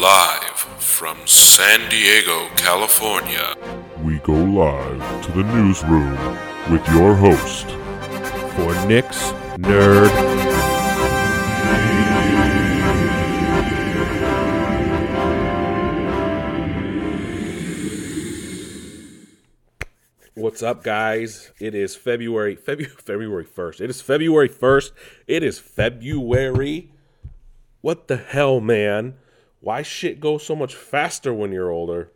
Live from San Diego, California. We go live to the newsroom with your host, for Nick's Nerd. What's up, guys? It is February, February, February first. It is February first. It is February. What the hell, man? Why shit go so much faster when you're older?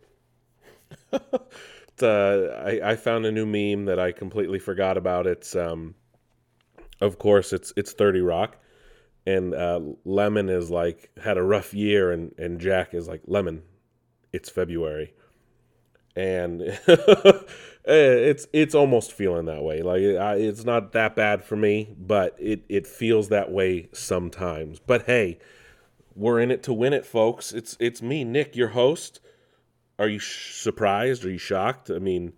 uh, I, I found a new meme that I completely forgot about. It's um, of course, it's it's Thirty Rock, and uh, Lemon is like had a rough year, and and Jack is like Lemon, it's February, and it's it's almost feeling that way. Like it's not that bad for me, but it it feels that way sometimes. But hey we're in it to win it, folks. It's it's me, Nick, your host. Are you sh- surprised? Are you shocked? I mean,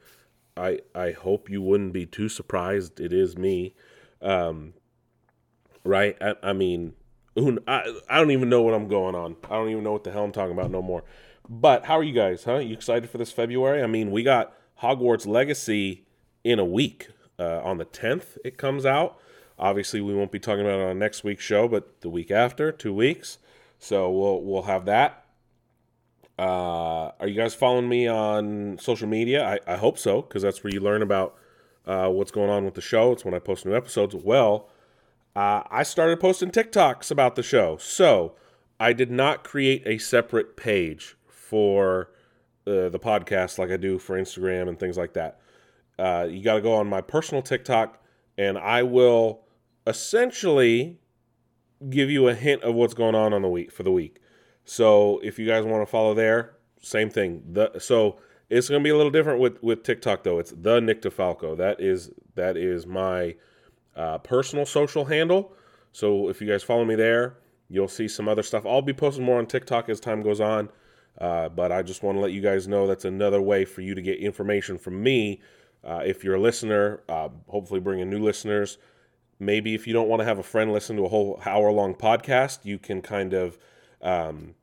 I I hope you wouldn't be too surprised. It is me, um, right? I, I mean, I I don't even know what I'm going on. I don't even know what the hell I'm talking about no more. But how are you guys? Huh? You excited for this February? I mean, we got Hogwarts Legacy in a week. Uh, on the 10th, it comes out. Obviously, we won't be talking about it on next week's show, but the week after, two weeks. So we'll we'll have that. Uh, are you guys following me on social media? I, I hope so, because that's where you learn about uh, what's going on with the show. It's when I post new episodes. Well, uh, I started posting TikToks about the show. So I did not create a separate page for uh, the podcast like I do for Instagram and things like that. Uh, you got to go on my personal TikTok, and I will essentially give you a hint of what's going on on the week for the week. So if you guys want to follow there, same thing. The so it's going to be a little different with with TikTok though. It's the Nick DeFalco. That is that is my uh, personal social handle. So if you guys follow me there, you'll see some other stuff. I'll be posting more on TikTok as time goes on. Uh, but I just want to let you guys know that's another way for you to get information from me. Uh, if you're a listener, uh, hopefully bringing new listeners maybe if you don't want to have a friend listen to a whole hour long podcast, you can kind of um,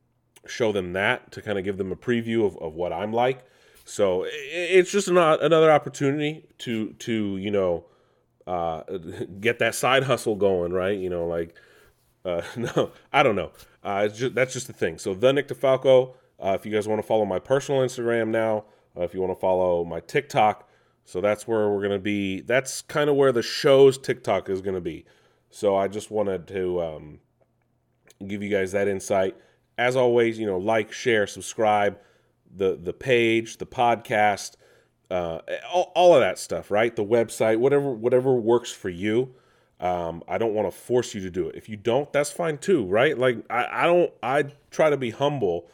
show them that to kind of give them a preview of, of what I'm like. So it's just not another opportunity to to you know uh, get that side hustle going, right? You know, like uh, no, I don't know. Uh, just, that's just the thing. So the Nick DeFalco. Uh, if you guys want to follow my personal Instagram now, if you want to follow my TikTok, so that's where we're going to be. That's kind of where the show's TikTok is going to be. So I just wanted to um, give you guys that insight. As always, you know, like, share, subscribe, the the page, the podcast, uh, all, all of that stuff, right? The website, whatever whatever works for you. Um, I don't want to force you to do it. If you don't, that's fine too, right? Like I, I don't. I try to be humble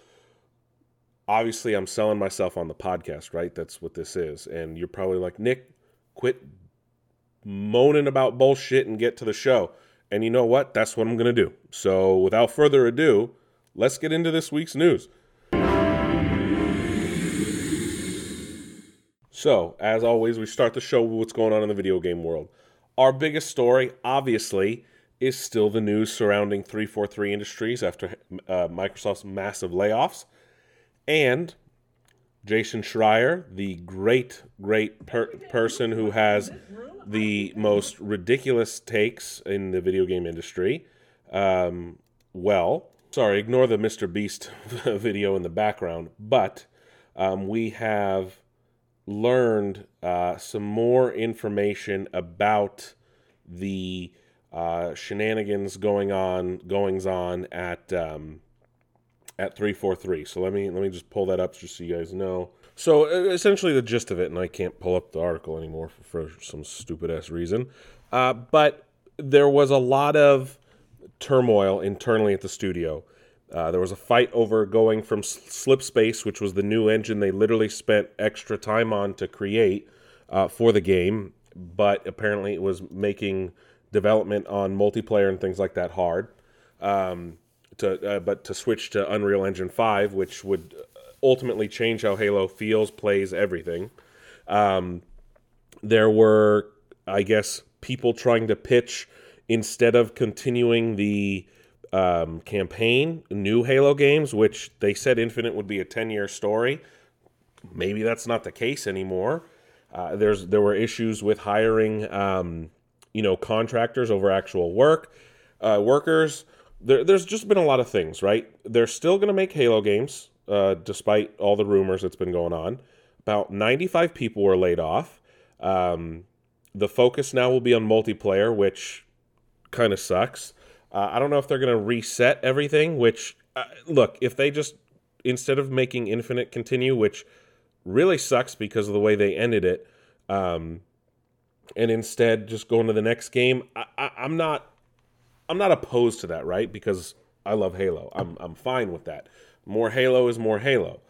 obviously I'm selling myself on the podcast, right? That's what this is. And you're probably like, Nick, quit moaning about bullshit and get to the show. And you know what? That's what I'm going to do. So without further ado, let's get into this week's news. So, as always, we start the show with what's going on in the video game world. Our biggest story, obviously, is still the news surrounding 343 Industries after uh, Microsoft's massive layoffs and Jason Schreier, the great, great per- person who has the most ridiculous takes in the video game industry. Um, well, sorry, ignore the Mr. Beast video in the background, but um, we have learned uh, some more information about the uh, shenanigans going on, goings on at um, at 343. So let me let me just pull that up just so you guys know. So essentially the gist of it, and I can't pull up the article anymore for, for some stupid ass reason, uh, but there was a lot of turmoil internally at the studio. Uh, there was a fight over going from Slip Space, which was the new engine they literally spent extra time on to create uh, for the game, but apparently it was making development on multiplayer and things like that hard. Um, to uh, but to switch to Unreal Engine 5, which would ultimately change how Halo feels, plays, everything. Um, there were, I guess, people trying to pitch instead of continuing the um, campaign, new Halo games, which they said Infinite would be a 10 year story. Maybe that's not the case anymore. Uh, there's there were issues with hiring, um, you know, contractors over actual work uh, workers. There, there's just been a lot of things, right? They're still going to make Halo games, uh, despite all the rumors that's been going on. About 95 people were laid off. Um, the focus now will be on multiplayer, which kind of sucks. Uh, I don't know if they're going to reset everything, which, uh, look, if they just, instead of making Infinite continue, which really sucks because of the way they ended it, um, and instead just going to the next game, I, I, I'm not. I'm not opposed to that, right? Because I love Halo. I'm I'm fine with that. More Halo is more Halo.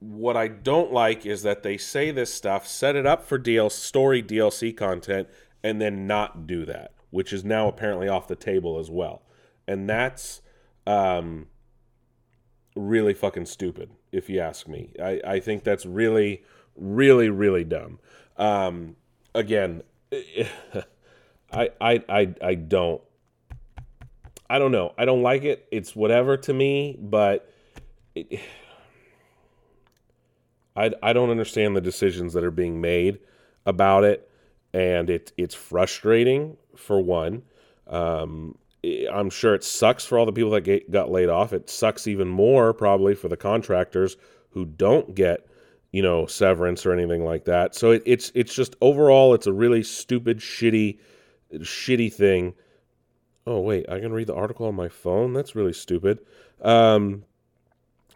What I don't like is that they say this stuff, set it up for DL story DLC content, and then not do that, which is now apparently off the table as well. And that's um, really fucking stupid, if you ask me. I, I think that's really, really, really dumb. Um, again, I, I, I, I don't. I don't know. I don't like it. It's whatever to me, but it, I, I don't understand the decisions that are being made about it, and it it's frustrating for one. Um, I'm sure it sucks for all the people that get, got laid off. It sucks even more probably for the contractors who don't get you know severance or anything like that. So it, it's it's just overall it's a really stupid, shitty, shitty thing. Oh wait, I can read the article on my phone. That's really stupid. Um,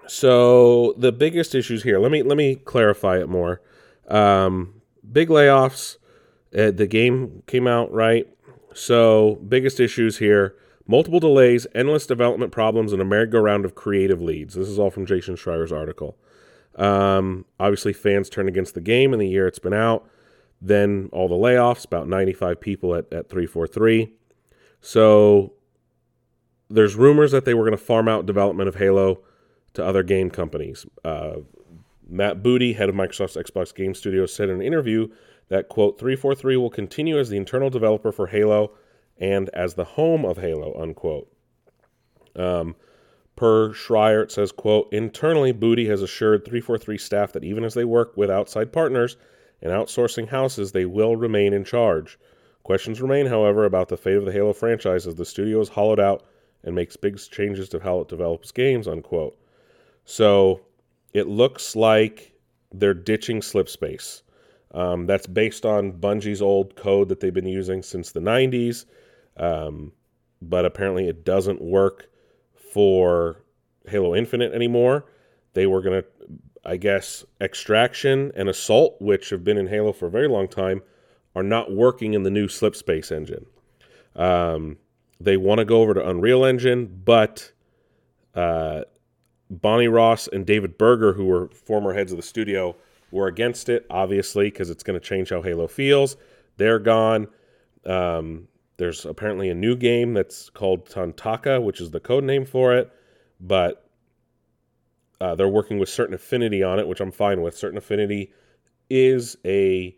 so the biggest issues here. Let me let me clarify it more. Um, big layoffs. Uh, the game came out right. So biggest issues here: multiple delays, endless development problems, and a merry-go-round of creative leads. This is all from Jason Schreier's article. Um, obviously, fans turned against the game in the year it's been out. Then all the layoffs, about 95 people at, at 343. So there's rumors that they were going to farm out development of Halo to other game companies. Uh, Matt Booty, head of Microsoft's Xbox Game Studios, said in an interview that, quote, 343 will continue as the internal developer for Halo and as the home of Halo, unquote. Um, per Schreier, it says, quote, internally, Booty has assured 343 staff that even as they work with outside partners and outsourcing houses, they will remain in charge. Questions remain, however, about the fate of the Halo franchise as the studio is hollowed out and makes big changes to how it develops games, unquote. So it looks like they're ditching Slipspace. Um, that's based on Bungie's old code that they've been using since the 90s, um, but apparently it doesn't work for Halo Infinite anymore. They were going to, I guess, Extraction and Assault, which have been in Halo for a very long time, are not working in the new Slipspace engine. Um, they want to go over to Unreal Engine, but uh, Bonnie Ross and David Berger, who were former heads of the studio, were against it, obviously, because it's going to change how Halo feels. They're gone. Um, there's apparently a new game that's called Tatanka, which is the code name for it, but uh, they're working with Certain Affinity on it, which I'm fine with. Certain Affinity is a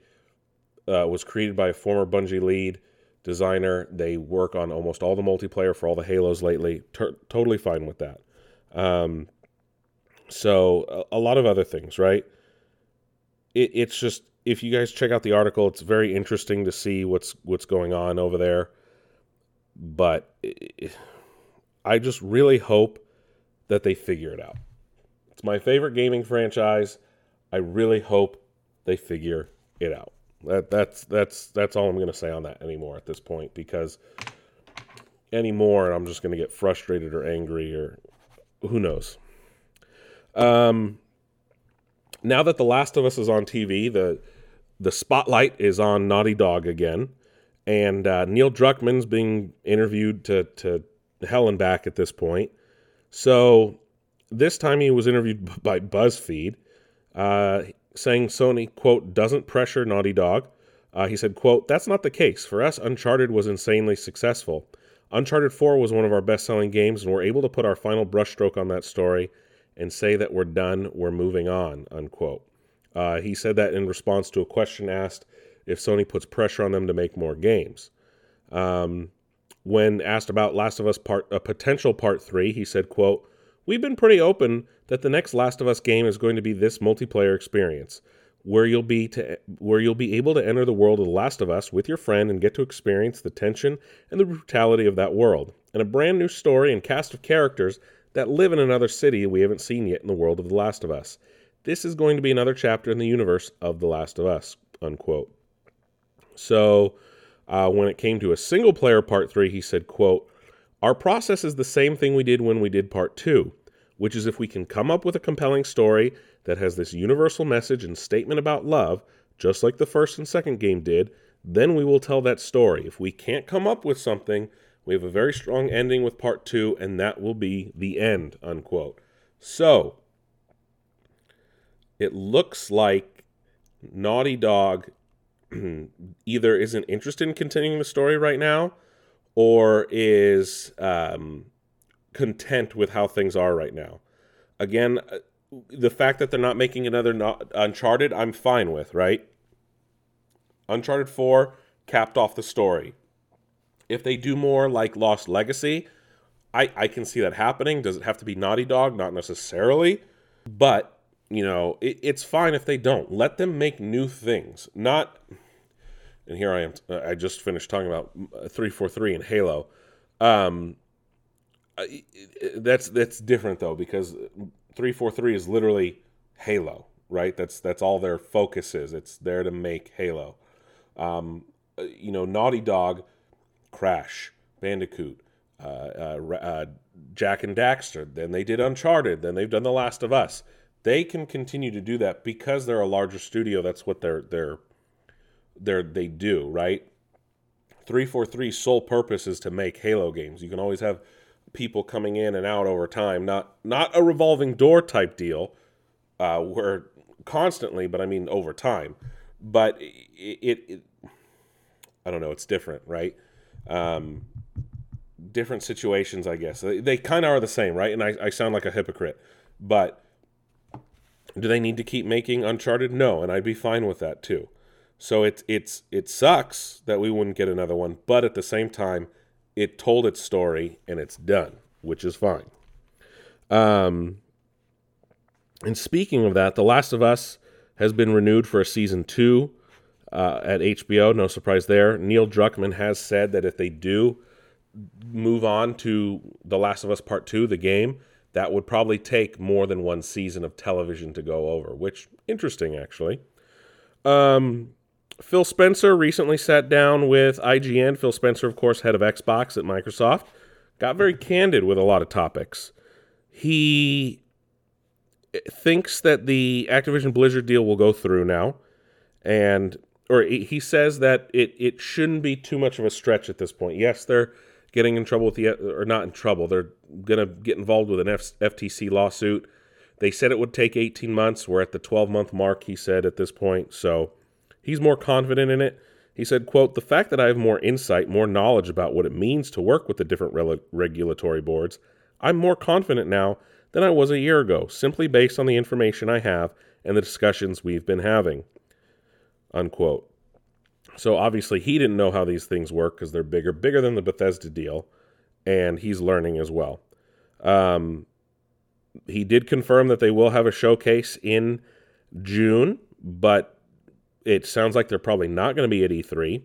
uh, was created by a former Bungie lead designer. They work on almost all the multiplayer for all the Halos lately. Totally fine with that. Um, so a, a, lot of other things, right? It, it's just if you guys check out the article, it's very interesting to see what's what's going on over there. But it, I just really hope that they figure it out. It's my favorite gaming franchise. I really hope they figure it out. That that's that's that's all I'm going to say on that anymore at this point because anymore I'm just going to get frustrated or angry or who knows. Um now that The Last of Us is on TV, the the spotlight is on Naughty Dog again, and uh, Neil Druckmann's being interviewed to to hell and back at this point. So this time he was interviewed by BuzzFeed. Uh, saying Sony, quote, doesn't pressure Naughty Dog. Uh, he said, quote, that's not the case. For us, Uncharted was insanely successful. Uncharted 4 was one of our best selling games, and we're able to put our final brushstroke on that story and say that we're done, we're moving on, unquote. Uh, he said that in response to a question asked if Sony puts pressure on them to make more games. Um, when asked about Last of Us part a potential part 3, he said, quote, "We've been pretty open that the next Last of Us game is going to be this multiplayer experience where you'll be to where you'll be able to enter the world of The Last of Us with your friend and get to experience the tension and the brutality of that world, and a brand new story and cast of characters that live in another city we haven't seen yet in the world of The Last of Us. This is going to be another chapter in the universe of The Last of Us." Unquote. So, uh, when it came to a single player part three, he said, "quote Our process is the same thing we did when we did part two, which is if we can come up with a compelling story that has this universal message and statement about love, just like the first and second game did, then we will tell that story. If we can't come up with something, we have a very strong ending with part two, and that will be the end, unquote. So, it looks like Naughty Dog either isn't interested in continuing the story right now or is um, content with how things are right now. Again, uh, the fact that they're not making another not Uncharted, I'm fine with, right? Uncharted 4 capped off the story. If they do more like Lost Legacy, I, I can see that happening. Does it have to be Naughty Dog? Not necessarily. But, you know, it, it's fine if they don't. Let them make new things. Not. And here I am. I just finished talking about 343 and Halo. Um, that's that's different though because 343 is literally Halo, right? That's that's all their focus is. It's there to make Halo. Um, uh, you know, Naughty Dog, Crash, Bandicoot, uh, uh, uh, Jak and Daxter. Then they did Uncharted. Then they've done The Last of Us. They can continue to do that because they're a larger studio. That's what they're they're they're they do, right? 343's sole purpose is to make Halo games. You can always have people coming in and out over time, not not a revolving door type deal, uh, where constantly, but I mean over time. But it, it, it I don't know, it's different, right? Um, different situations, I guess. They, they kind of are the same, right? And I, I sound like a hypocrite, but do they need to keep making Uncharted? No, and I'd be fine with that too. So it's it's it sucks that we wouldn't get another one, but at the same time, it told its story and it's done, which is fine. Um, and speaking of that, The Last of Us has been renewed for a season two uh, at HBO. No surprise there. Neil Druckmann has said that if they do move on to The Last of Us Part Two, the game, that would probably take more than one season of television to go over, which interesting actually. Um, Phil Spencer recently sat down with IGN. Phil Spencer, of course, head of Xbox at Microsoft, got very candid with a lot of topics. He thinks that the Activision Blizzard deal will go through now, and or he says that it it shouldn't be too much of a stretch at this point. Yes, they're getting in trouble with the or not in trouble. They're gonna get involved with an F, FTC lawsuit. They said it would take 18 months. We're at the 12 month mark. He said at this point, so He's more confident in it. He said, quote, the fact that I have more insight, more knowledge about what it means to work with the different re- regulatory boards, I'm more confident now than I was a year ago, simply based on the information I have and the discussions we've been having. Unquote. So obviously he didn't know how these things work because they're bigger, bigger than the Bethesda deal, and he's learning as well. Um, he did confirm that they will have a showcase in June, but it sounds like they're probably not going to be at E3.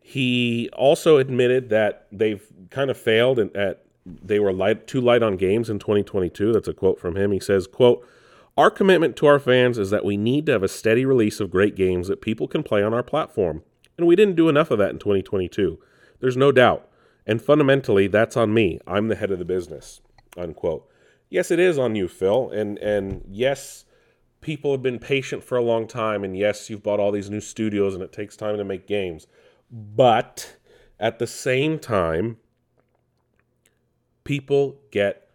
He also admitted that they've kind of failed and at they were light, too light on games in 2022. That's a quote from him. He says, "quote Our commitment to our fans is that we need to have a steady release of great games that people can play on our platform, and we didn't do enough of that in 2022. There's no doubt, and fundamentally, that's on me. I'm the head of the business." Unquote. Yes, it is on you, Phil, and and yes people have been patient for a long time, and yes, you've bought all these new studios and it takes time to make games. But at the same time, people get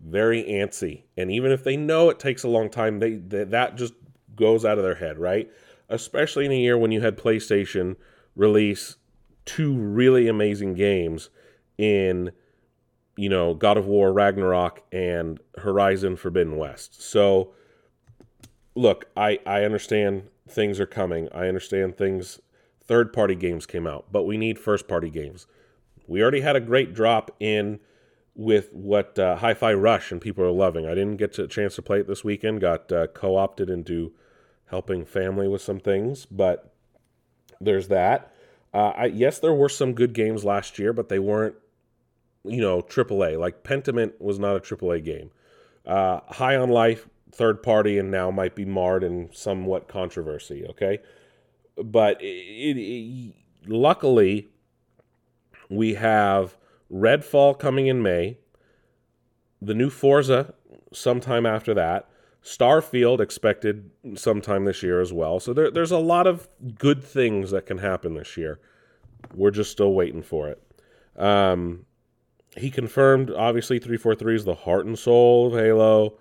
very antsy. And even if they know it takes a long time, they, they that just goes out of their head, right? Especially in a year when you had PlayStation release two really amazing games in you know God of War Ragnarok and Horizon Forbidden West. So look, I, I understand things are coming. I understand things, third party games came out, but we need first party games. We already had a great drop in with what uh, Hi-Fi Rush and people are loving. I didn't get a chance to play it this weekend. Got uh, co-opted into helping family with some things, but there's that. Uh, I, yes, there were some good games last year, but they weren't, you know, AAA. Like Pentiment was not a AAA game. Uh, High on Life, third party, and now might be marred in somewhat controversy. Okay, but it, it, luckily we have Redfall coming in May, the new Forza sometime after that, Starfield expected sometime this year as well. So there, there's a lot of good things that can happen this year. We're just still waiting for it. Um, he confirmed, obviously, 343 is the heart and soul of Halo.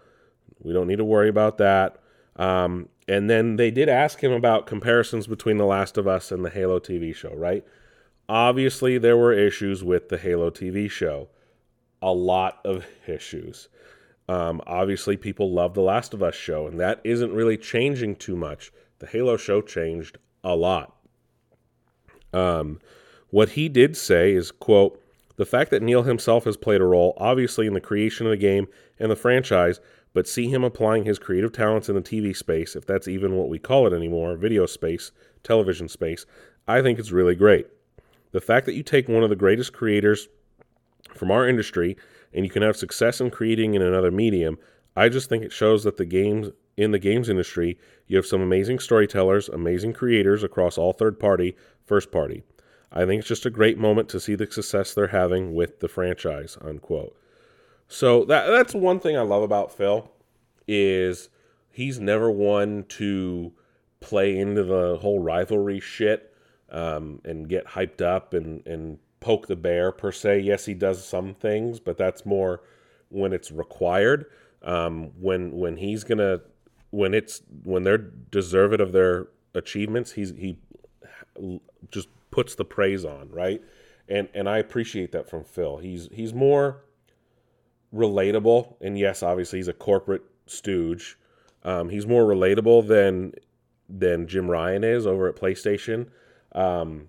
We don't need to worry about that. Um, and then they did ask him about comparisons between The Last of Us and the Halo TV show, right? Obviously, there were issues with the Halo TV show. A lot of issues. Um, obviously, people love The Last of Us show, and that isn't really changing too much. The Halo show changed a lot. Um, what he did say is, quote, the fact that Neil himself has played a role, obviously, in the creation of the game and the franchise, but see him applying his creative talents in the TV space, if that's even what we call it anymore, video space, television space, I think it's really great. The fact that you take one of the greatest creators from our industry and you can have success in creating in another medium, I just think it shows that the games in the games industry, you have some amazing storytellers, amazing creators across all third party, first party. I think it's just a great moment to see the success they're having with the franchise, unquote. So that that's one thing I love about Phil is he's never one to play into the whole rivalry shit um, and get hyped up and, and poke the bear per se. Yes, he does some things, but that's more when it's required. Um, when when he's gonna when it's when they're deserved of their achievements, he's he just puts the praise on right, and and I appreciate that from Phil. He's he's more relatable, and yes, obviously he's a corporate stooge. Um, he's more relatable than than Jim Ryan is over at PlayStation. Um,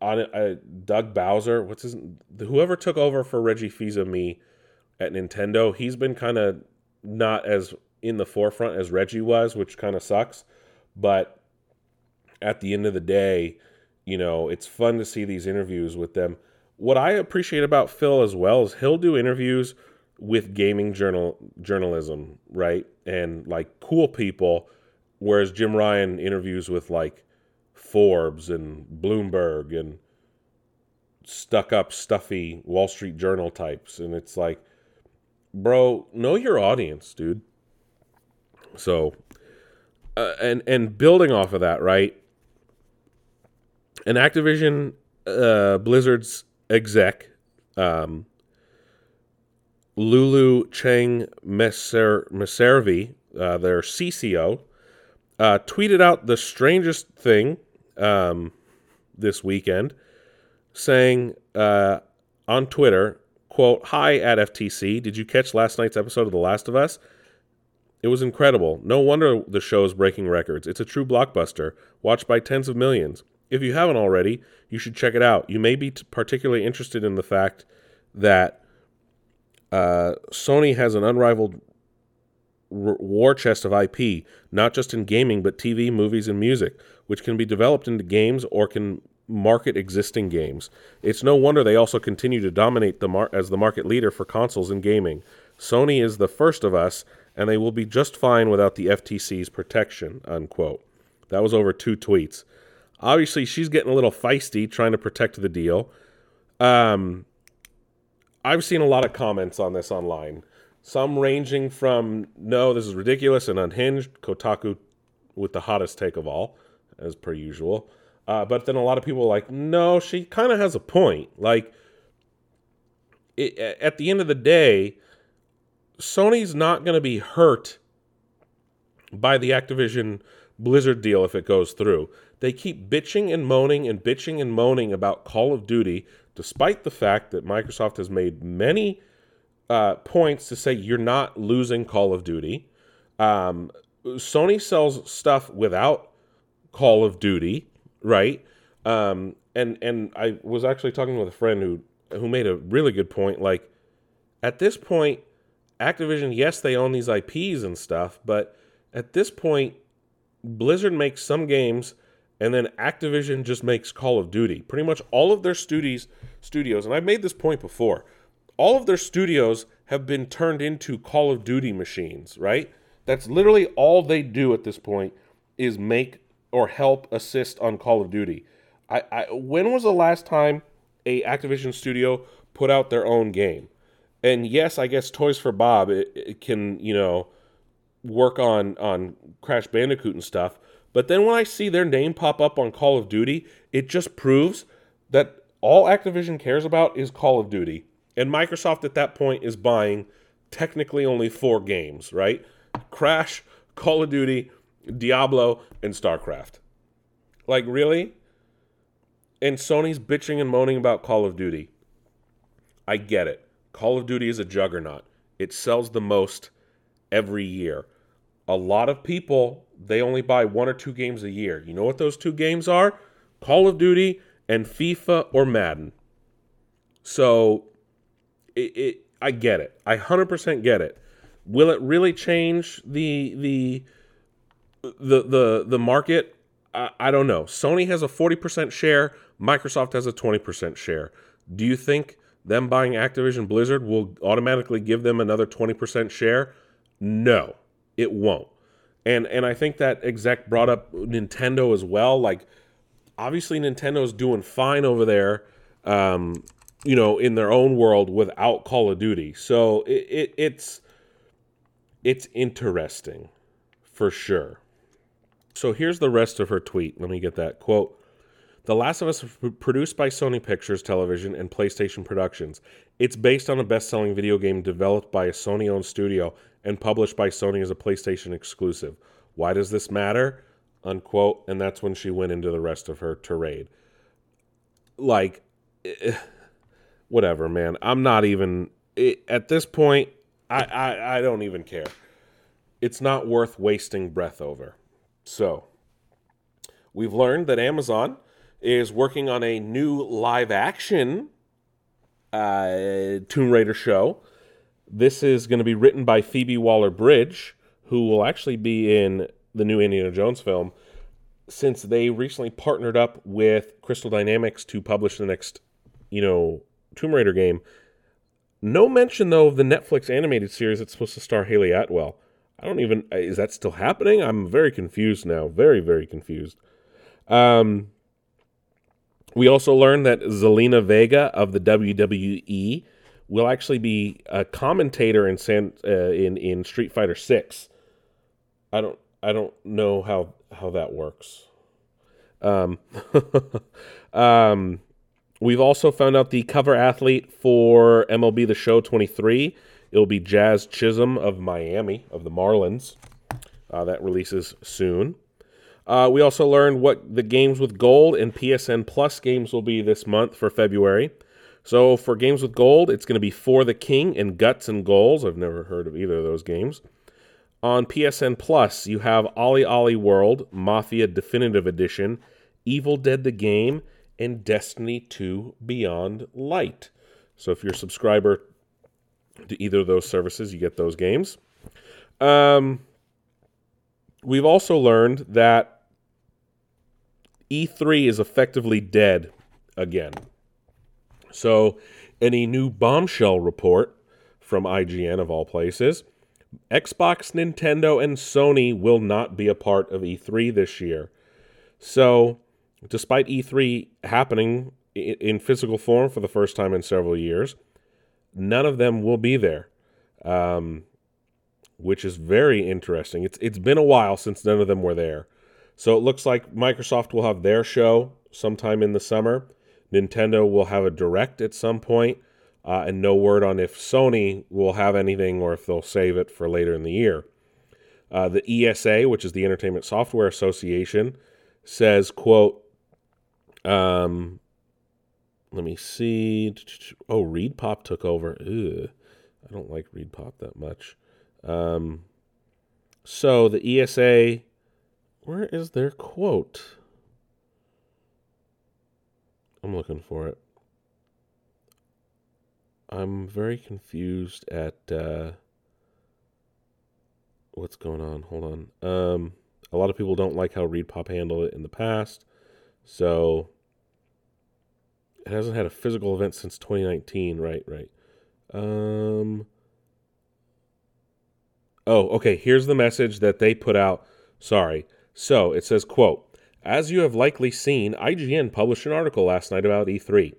on uh, Doug Bowser, what's his whoever took over for Reggie Fils-Aimé at Nintendo, he's been kind of not as in the forefront as Reggie was, which kind of sucks. But at the end of the day, you know, it's fun to see these interviews with them. What I appreciate about Phil as well is he'll do interviews with gaming journal journalism, right? And like cool people, whereas Jim Ryan interviews with like Forbes and Bloomberg and stuck up, stuffy Wall Street Journal types. And it's like, bro, know your audience, dude. So, uh, and and building off of that, right? And Activision uh, Blizzard's exec, um, Lulu Cheng Meservey, uh, their CCO, uh, tweeted out the strangest thing um, this weekend, saying uh, on Twitter, "quote Hi at FTC. Did you catch last night's episode of The Last of Us? It was incredible. No wonder the show is breaking records. It's a true blockbuster, watched by tens of millions. If you haven't already, you should check it out. You may be particularly interested in the fact that uh, Sony has an unrivaled war chest of IP, not just in gaming, but TV, movies, and music, which can be developed into games or can market existing games. It's no wonder they also continue to dominate the mar- as the market leader for consoles and gaming. Sony is the first of us, and they will be just fine without the FTC's protection. Unquote. That was over two tweets. Obviously, she's getting a little feisty trying to protect the deal. Um, I've seen a lot of comments on this online some ranging from no, this is ridiculous and unhinged, Kotaku with the hottest take of all, as per usual. Uh, but then a lot of people like, no, she kind of has a point. Like, it, at the end of the day, Sony's not going to be hurt by the Activision Blizzard deal if it goes through. They keep bitching and moaning and bitching and moaning about Call of Duty, despite the fact that Microsoft has made many uh, points to say you're not losing Call of Duty. Um, Sony sells stuff without Call of Duty, right? Um, and and I was actually talking with a friend who who made a really good point. Like at this point, Activision, yes, they own these IPs and stuff, but at this point, Blizzard makes some games, and then Activision just makes Call of Duty. Pretty much all of their studios, studios, and I've made this point before. All of their studios have been turned into Call of Duty machines, right? That's literally all they do at this point is make or help assist on Call of Duty. I, I when was the last time a Activision studio put out their own game? And yes, I guess Toys for Bob it, it can you know work on on Crash Bandicoot and stuff. But then when I see their name pop up on Call of Duty, it just proves that all Activision cares about is Call of Duty. And Microsoft at that point is buying technically only four games, right? Crash, Call of Duty, Diablo, and StarCraft. Like, really? And Sony's bitching and moaning about Call of Duty. I get it. Call of Duty is a juggernaut. It sells the most every year. A lot of people, they only buy one or two games a year. You know what those two games are? Call of Duty and FIFA or Madden. So it, it I get it. I 100% get it. Will it really change the the the the the market? I, I don't know. Sony has a 40% share, Microsoft has a 20% share. Do you think them buying Activision Blizzard will automatically give them another 20% share? No, it won't. And and I think that exec brought up Nintendo as well. Like, obviously Nintendo's doing fine over there, um, you know, in their own world without Call of Duty. So it, it it's it's interesting for sure. So here's the rest of her tweet. Let me get that quote. The Last of Us produced by Sony Pictures Television and PlayStation Productions. It's based on a best selling video game developed by a Sony owned studio and published by Sony as a PlayStation exclusive. Why does this matter? Unquote. And that's when she went into the rest of her tirade. Like, eh, whatever, man. I'm not even it, at this point. I, I I don't even care. It's not worth wasting breath over. So, we've learned that Amazon is working on a new live action uh, Tomb Raider show this is going to be written by Phoebe Waller Bridge, who will actually be in the new Indiana Jones film, since they recently partnered up with Crystal Dynamics to publish the next, you know, Tomb Raider game. No mention though of the Netflix animated series that's supposed to star Hayley Atwell. I don't even is that still happening? I'm very confused now. Very very confused. Um, we also learned that Zelina Vega of the WWE will actually be a commentator in San uh, in in Street Fighter Six. I don't I don't know how how that works. Um, um, we've also found out the cover athlete for MLB The Show 23. It'll be Jazz Chisholm of Miami of the Marlins. Uh, that releases soon. Uh, we also learned what the games with gold and PSN Plus games will be this month for February. So for games with gold, it's going to be For the King and Guts and Goals. I've never heard of either of those games. On PSN Plus, you have OlliOlli World, Mafia Definitive Edition, Evil Dead the Game, and Destiny 2 Beyond Light. So if you're a subscriber to either of those services, you get those games. Um, we've also learned that E3 is effectively dead again. So, in a new bombshell report from IGN of all places, Xbox, Nintendo, and Sony will not be a part of E3 this year. So, despite E3 happening in physical form for the first time in several years, none of them will be there, um, which is very interesting. It's it's been a while since none of them were there, so it looks like Microsoft will have their show sometime in the summer, Nintendo will have a direct at some point, uh, and no word on if Sony will have anything or if they'll save it for later in the year. Uh, the ESA, which is the Entertainment Software Association, says, "quote um, Let me see. Oh, ReedPop took over. I don't like ReedPop that much. Um, so the ESA, where is their quote? I'm looking for it. I'm very confused at uh, what's going on. Hold on. Um, a lot of people don't like how ReedPop handled it in the past, so it hasn't had a physical event since 2019. Right, right. Um. Oh, okay. Here's the message that they put out. Sorry. So it says, "quote As you have likely seen, IGN published an article last night about E3.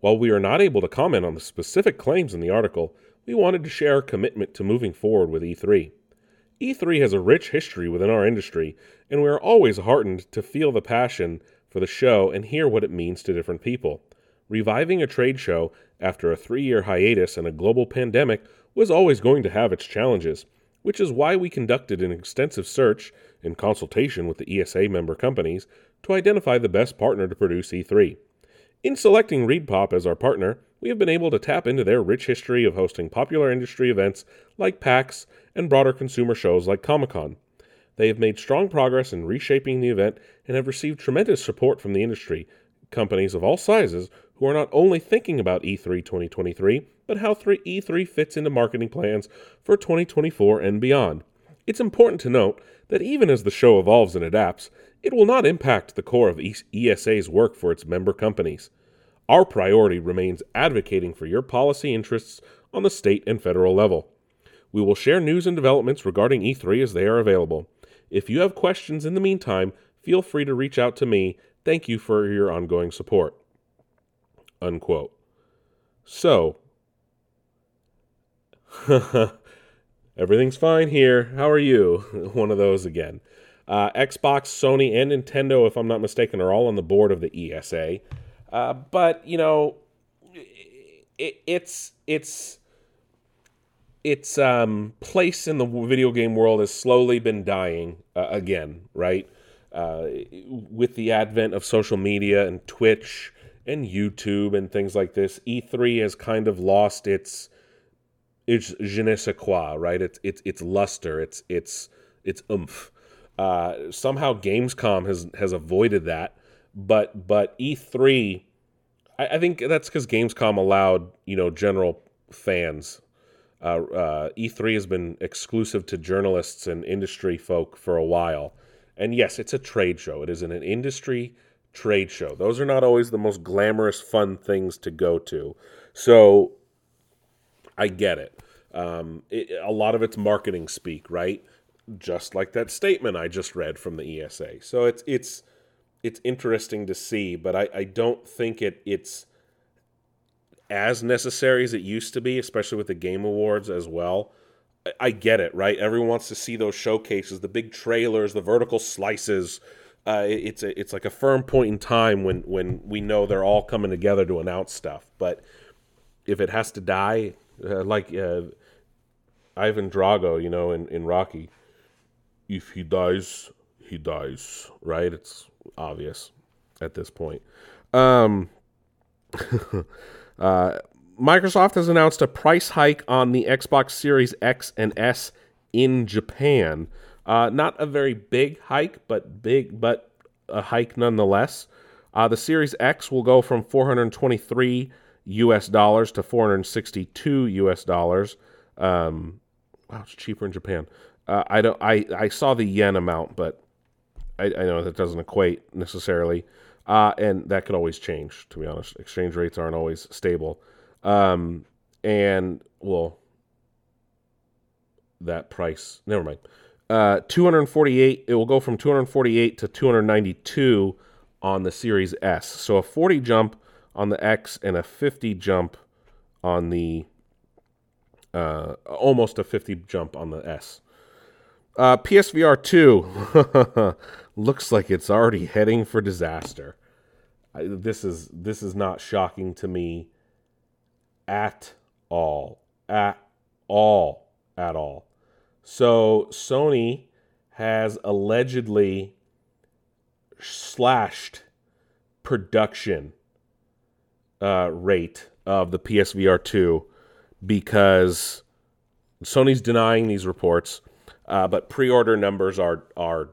While we are not able to comment on the specific claims in the article, we wanted to share our commitment to moving forward with E3. E3 has a rich history within our industry, and we are always heartened to feel the passion for the show and hear what it means to different people. Reviving a trade show after a three year hiatus and a global pandemic was always going to have its challenges, which is why we conducted an extensive search in consultation with the ESA member companies to identify the best partner to produce E3. In selecting ReedPop as our partner, we have been able to tap into their rich history of hosting popular industry events like PAX and broader consumer shows like Comic Con. They have made strong progress in reshaping the event and have received tremendous support from the industry, companies of all sizes who are not only thinking about E E3 2023, but how E3 fits into marketing plans for 2024 and beyond. It's important to note that even as the show evolves and adapts, it will not impact the core of ESA's work for its member companies. Our priority remains advocating for your policy interests on the state and federal level. We will share news and developments regarding E3 as they are available. If you have questions in the meantime, feel free to reach out to me. Thank you for your ongoing support. Unquote. So, everything's fine here. How are you? One of those again. Uh, Xbox, Sony, and Nintendo, if I'm not mistaken, are all on the board of the ESA. Uh, but you know, it, it's it's its um, place in the video game world has slowly been dying uh, again, right? Uh, with the advent of social media and Twitch and YouTube and things like this, E3 has kind of lost its its je ne sais quoi, right? It's it's its luster, its its its oomph. Uh, somehow Gamescom has has avoided that, but but E3, I, I think that's because Gamescom allowed you know general fans. Uh, uh, E3 has been exclusive to journalists and industry folk for a while, and yes, it's a trade show. It is an, an industry trade show. Those are not always the most glamorous, fun things to go to. So I get it. Um, it a lot of it's marketing speak, right? just like that statement I just read from the ESA. So it's it's it's interesting to see, but I, I don't think it it's as necessary as it used to be, especially with the game awards as well. I, I get it, right? Everyone wants to see those showcases, the big trailers, the vertical slices. Uh, it's a, it's like a firm point in time when when we know they're all coming together to announce stuff. But if it has to die, uh, like uh, Ivan Drago, you know, in, in Rocky, if he dies, he dies, right? It's obvious at this point. Um, uh, Microsoft has announced a price hike on the Xbox Series X and S in Japan. Uh, not a very big hike, but big, but a hike nonetheless. Uh, the Series X will go from 423 US dollars to 462 US dollars. Um, wow, it's cheaper in Japan. Uh, I don't. I I saw the yen amount, but I, I know that doesn't equate necessarily, uh, and that could always change. To be honest, exchange rates aren't always stable, um, and well, that price. Never mind. Uh, 248. It will go from 248 to 292 on the Series S. So a 40 jump on the X and a 50 jump on the uh, almost a 50 jump on the S. Uh, PSVR 2 looks like it's already heading for disaster. I, this is this is not shocking to me at all. At all. At all. So Sony has allegedly slashed production uh, rate of the PSVR 2 because Sony's denying these reports uh, but pre-order numbers are are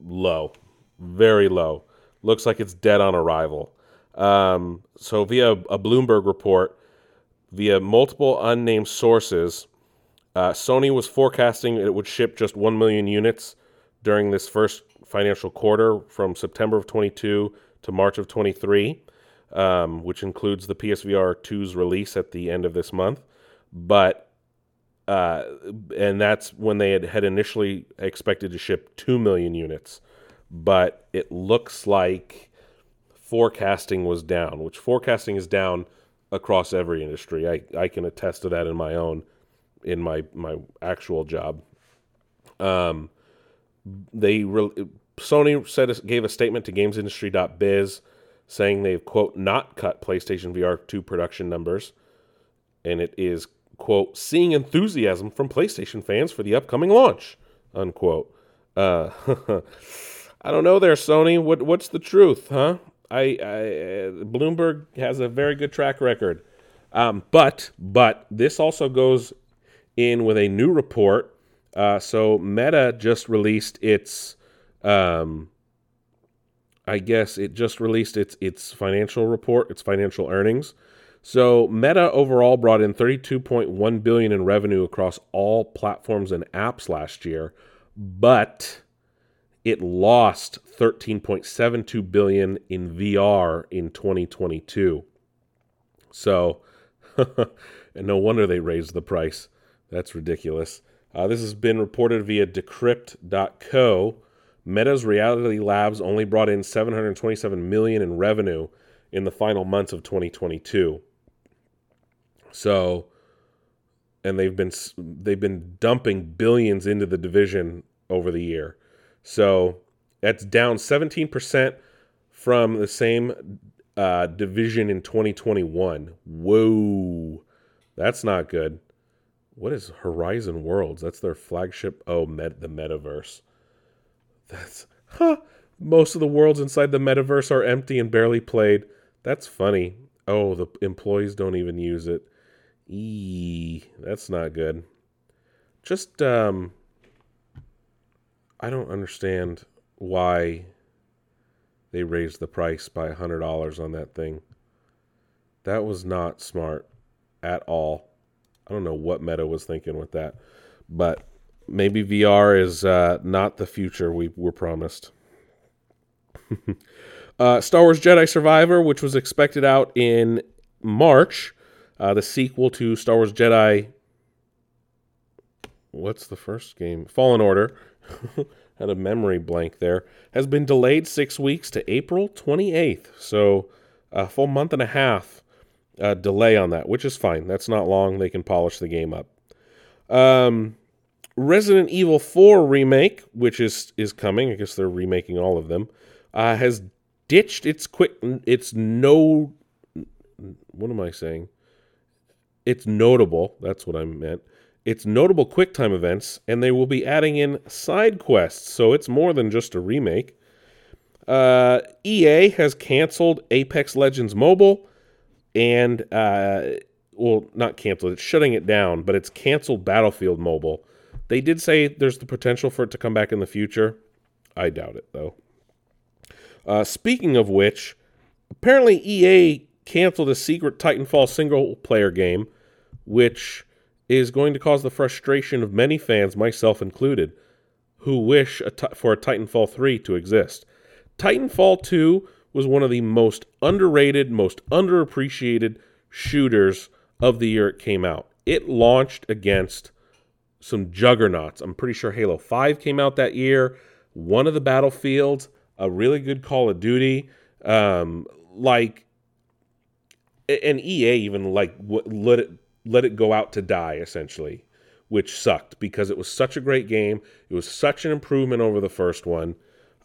low, very low. Looks like it's dead on arrival. Um, so, via a Bloomberg report, via multiple unnamed sources, uh, Sony was forecasting it would ship just 1 million units during this first financial quarter from September of 22 to March of 23, um, which includes the PSVR 2's release at the end of this month. But uh, and that's when they had, had initially expected to ship 2 million units. But it looks like forecasting was down, which forecasting is down across every industry. I, I can attest to that in my own, in my, my actual job. Um, they re- Sony said gave a statement to GamesIndustry.biz saying they've quote not cut PlayStation VR 2 production numbers, and it is quote, seeing enthusiasm from PlayStation fans for the upcoming launch, unquote. Uh, I don't know there, Sony. What what's the truth, huh? I, I Bloomberg has a very good track record, um, but but this also goes in with a new report. Uh, so Meta just released its, um, I guess it just released its its financial report, its financial earnings. So Meta overall brought in 32.1 billion in revenue across all platforms and apps last year, but it lost 13.72 billion in VR in 2022. So, and no wonder they raised the price. That's ridiculous. Uh, this has been reported via Decrypt.co. Meta's Reality Labs only brought in 727 million in revenue in the final months of 2022. So, and they've been they've been dumping billions into the division over the year. So that's down 17% from the same uh, division in 2021. Whoa, that's not good. What is Horizon Worlds? That's their flagship. Oh, met the metaverse. That's huh. Most of the worlds inside the metaverse are empty and barely played. That's funny. Oh, the employees don't even use it. Eee, that's not good. Just um I don't understand why they raised the price by a hundred dollars on that thing. That was not smart at all. I don't know what Meta was thinking with that, but maybe VR is uh, not the future we were promised. uh, Star Wars Jedi Survivor, which was expected out in March, uh, the sequel to Star Wars Jedi. What's the first game? Fallen Order. Had a memory blank there. Has been delayed six weeks to April 28th. So a full month and a half uh, delay on that, which is fine. That's not long. They can polish the game up. Um, Resident Evil 4 remake, which is is coming. I guess they're remaking all of them. Uh, has ditched its quick. Its no. What am I saying? it's notable. That's what I meant. It's notable QuickTime events, and they will be adding in side quests, so it's more than just a remake. Uh, EA has canceled Apex Legends Mobile, and uh, well, not canceled. It's shutting it down, but it's canceled Battlefield Mobile. They did say there's the potential for it to come back in the future. I doubt it though. Uh, speaking of which, apparently EA canceled a secret Titanfall single player game, which is going to cause the frustration of many fans, myself included, who wish a t- for a Titanfall 3 to exist. Titanfall 2 was one of the most underrated, most underappreciated shooters of the year it came out. It launched against some juggernauts. I'm pretty sure Halo 5 came out that year, one of the Battlefields, a really good Call of Duty. Um, like and EA even like let it let it go out to die essentially, which sucked because it was such a great game. It was such an improvement over the first one.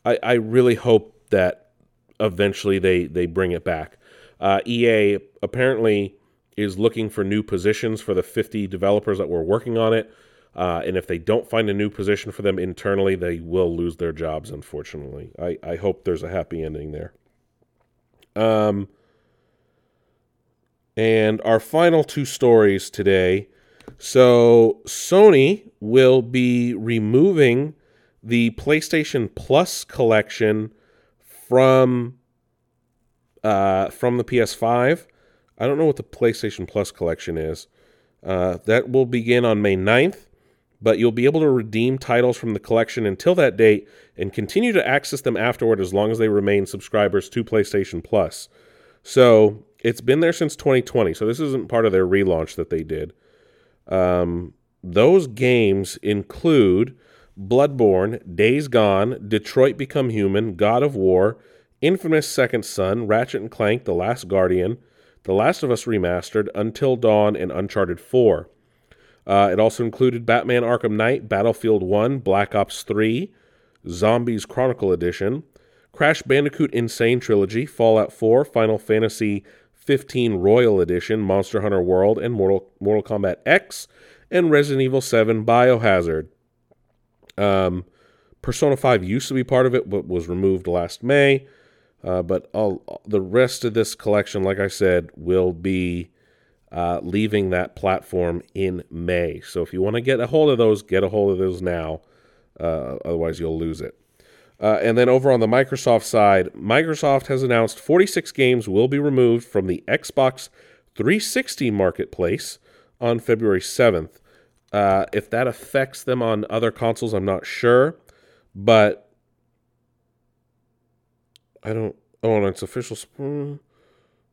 I, I really hope that eventually they they bring it back. Uh, EA apparently is looking for new positions for the 50 developers that were working on it. Uh, and if they don't find a new position for them internally, they will lose their jobs, unfortunately. I, I hope there's a happy ending there. Um, and our final two stories today. So, Sony will be removing the PlayStation Plus collection from uh, from the PS5. I don't know what the PlayStation Plus collection is. Uh, that will begin on May 9th, but you'll be able to redeem titles from the collection until that date and continue to access them afterward as long as they remain subscribers to PlayStation Plus. So it's been there since 2020, so this isn't part of their relaunch that they did. Um, those games include Bloodborne, Days Gone, Detroit Become Human, God of War, Infamous Second Son, Ratchet and Clank, The Last Guardian, The Last of Us Remastered, Until Dawn, and Uncharted 4. Uh, it also included Batman Arkham Knight, Battlefield 1, Black Ops 3, Zombies Chronicle Edition, Crash Bandicoot Insane Trilogy, Fallout 4, Final Fantasy 15 Royal Edition, Monster Hunter World, and Mortal, Mortal Kombat X, and Resident Evil 7 Biohazard. Um, Persona 5 used to be part of it, but was removed last May. Uh, but all, the rest of this collection, like I said, will be uh, leaving that platform in May. So if you want to get a hold of those, get a hold of those now. Uh, otherwise, you'll lose it. Uh, and then over on the Microsoft side, Microsoft has announced 46 games will be removed from the Xbox 360 marketplace on February 7th. Uh, if that affects them on other consoles, I'm not sure, but I don't. Oh, and it's official.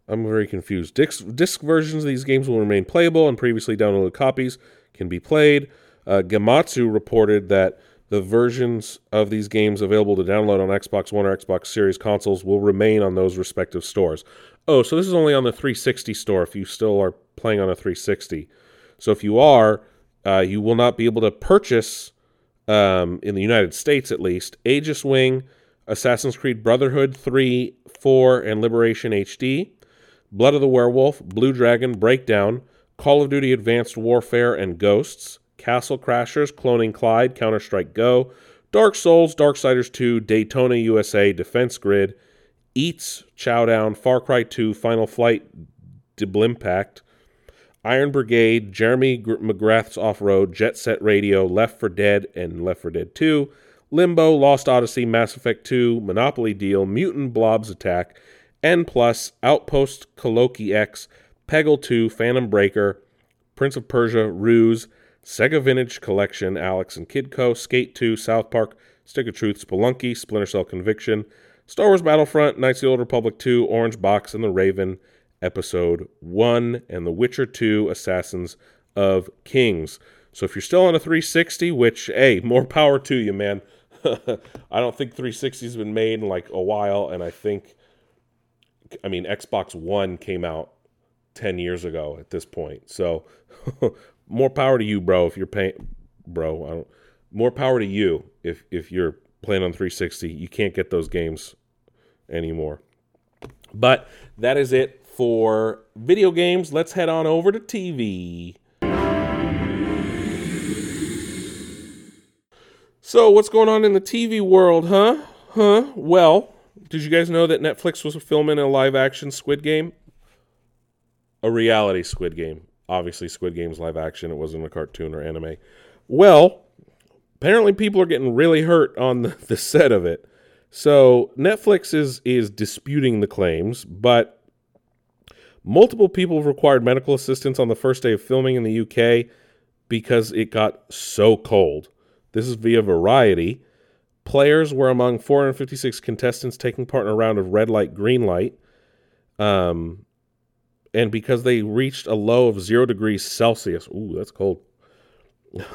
I'm very confused. Disc, disc versions of these games will remain playable, and previously downloaded copies can be played. Uh, Gematsu reported that the versions of these games available to download on Xbox One or Xbox Series consoles will remain on those respective stores. Oh, so this is only on the 360 store if you still are playing on a 360. So if you are, uh, you will not be able to purchase, um, in the United States at least, Aegis Wing, Assassin's Creed Brotherhood 3, 4, and Liberation HD, Blood of the Werewolf, Blue Dragon, Breakdown, Call of Duty Advanced Warfare, and Ghosts, Castle Crashers, Cloning Clyde, Counter Strike Go, Dark Souls, Darksiders 2, Daytona USA, Defense Grid, Eats, Chowdown, Far Cry 2, Final Flight, Impact, Iron Brigade, Jeremy McGrath's Off Road, Jet Set Radio, Left 4 Dead, and Left 4 Dead 2, Limbo, Lost Odyssey, Mass Effect 2, Monopoly Deal, Mutant Blobs Attack, N Plus, Outpost, Kaloki X, Peggle 2, Phantom Breaker, Prince of Persia, Ruse, Sega Vintage Collection, Alex and Kidco, Skate 2, South Park, Stick of Truth, Spelunky, Splinter Cell Conviction, Star Wars Battlefront, Knights of the Old Republic 2, Orange Box, and The Raven, Episode 1, and The Witcher 2, Assassins of Kings. So if you're still on a 360, which, hey, more power to you, man. I don't think 360's been made in like a while, and I think, I mean, Xbox One came out 10 years ago at this point. So more power to you, bro, if you're paying, bro, I don't, more power to you if, if you're playing on 360. You can't get those games anymore. But that is it for video games, let's head on over to TV. So, what's going on in the TV world, huh? Huh? Well, did you guys know that Netflix was filming a live action Squid Game? A reality Squid Game. Obviously, Squid Game's live action, it wasn't a cartoon or anime. Well, apparently people are getting really hurt on the, the set of it. So, Netflix is is disputing the claims, but Multiple people required medical assistance on the first day of filming in the UK because it got so cold. This is via Variety. Players were among 456 contestants taking part in a round of red light, green light. Um, and because they reached a low of zero degrees Celsius, ooh, that's cold.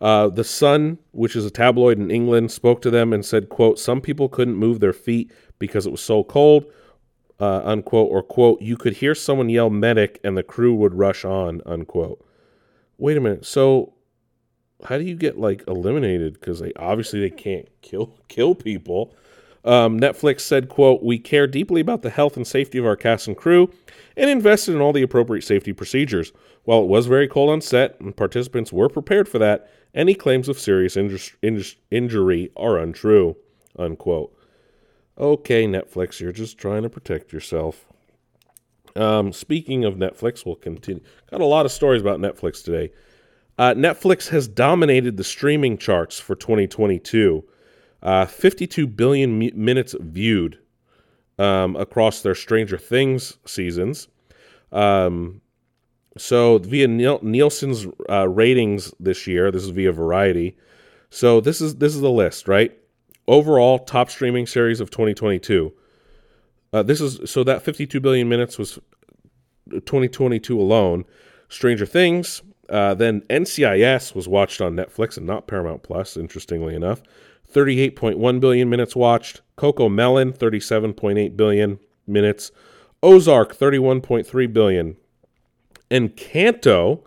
uh, the Sun, which is a tabloid in England, spoke to them and said, "quote Some people couldn't move their feet because it was so cold uh, unquote, or quote, you could hear someone yell medic and the crew would rush on, unquote. Wait a minute. So how do you get like eliminated? Because they obviously they can't kill kill people. Um, Netflix said, quote, we care deeply about the health and safety of our cast and crew and invested in all the appropriate safety procedures. While it was very cold on set and participants were prepared for that, any claims of serious inju- inju- injury are untrue, unquote. Okay, Netflix, you're just trying to protect yourself. Um, speaking of Netflix, we'll continue. Got a lot of stories about Netflix today. Uh, Netflix has dominated the streaming charts for 2022. Uh, 52 billion mi- minutes viewed. um, across their Stranger Things seasons. Um, so via Niel- Nielsen's uh, ratings this year, this is via Variety. So this is this is the list, right? Overall, top streaming series of 2022. Uh, this is so that 52 billion minutes was 2022 alone. Stranger Things, uh, then NCIS was watched on Netflix and not Paramount Plus. Interestingly enough, 38.1 billion minutes watched. CoComelon, 37.8 billion minutes. Ozark, 31.3 billion. Encanto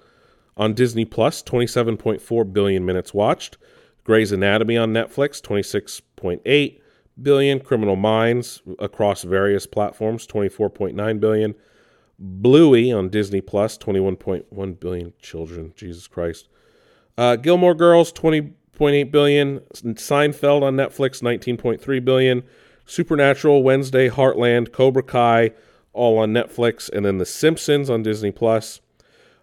on Disney Plus, 27.4 billion minutes watched. Grey's Anatomy on Netflix, 26.8 billion. Criminal Minds across various platforms, 24.9 billion. Bluey on Disney Plus, 21.1 billion children. Jesus Christ. Uh, Gilmore Girls, 20.8 billion. Seinfeld on Netflix, 19.3 billion. Supernatural, Wednesday, Heartland, Cobra Kai, all on Netflix, and then The Simpsons on Disney Plus.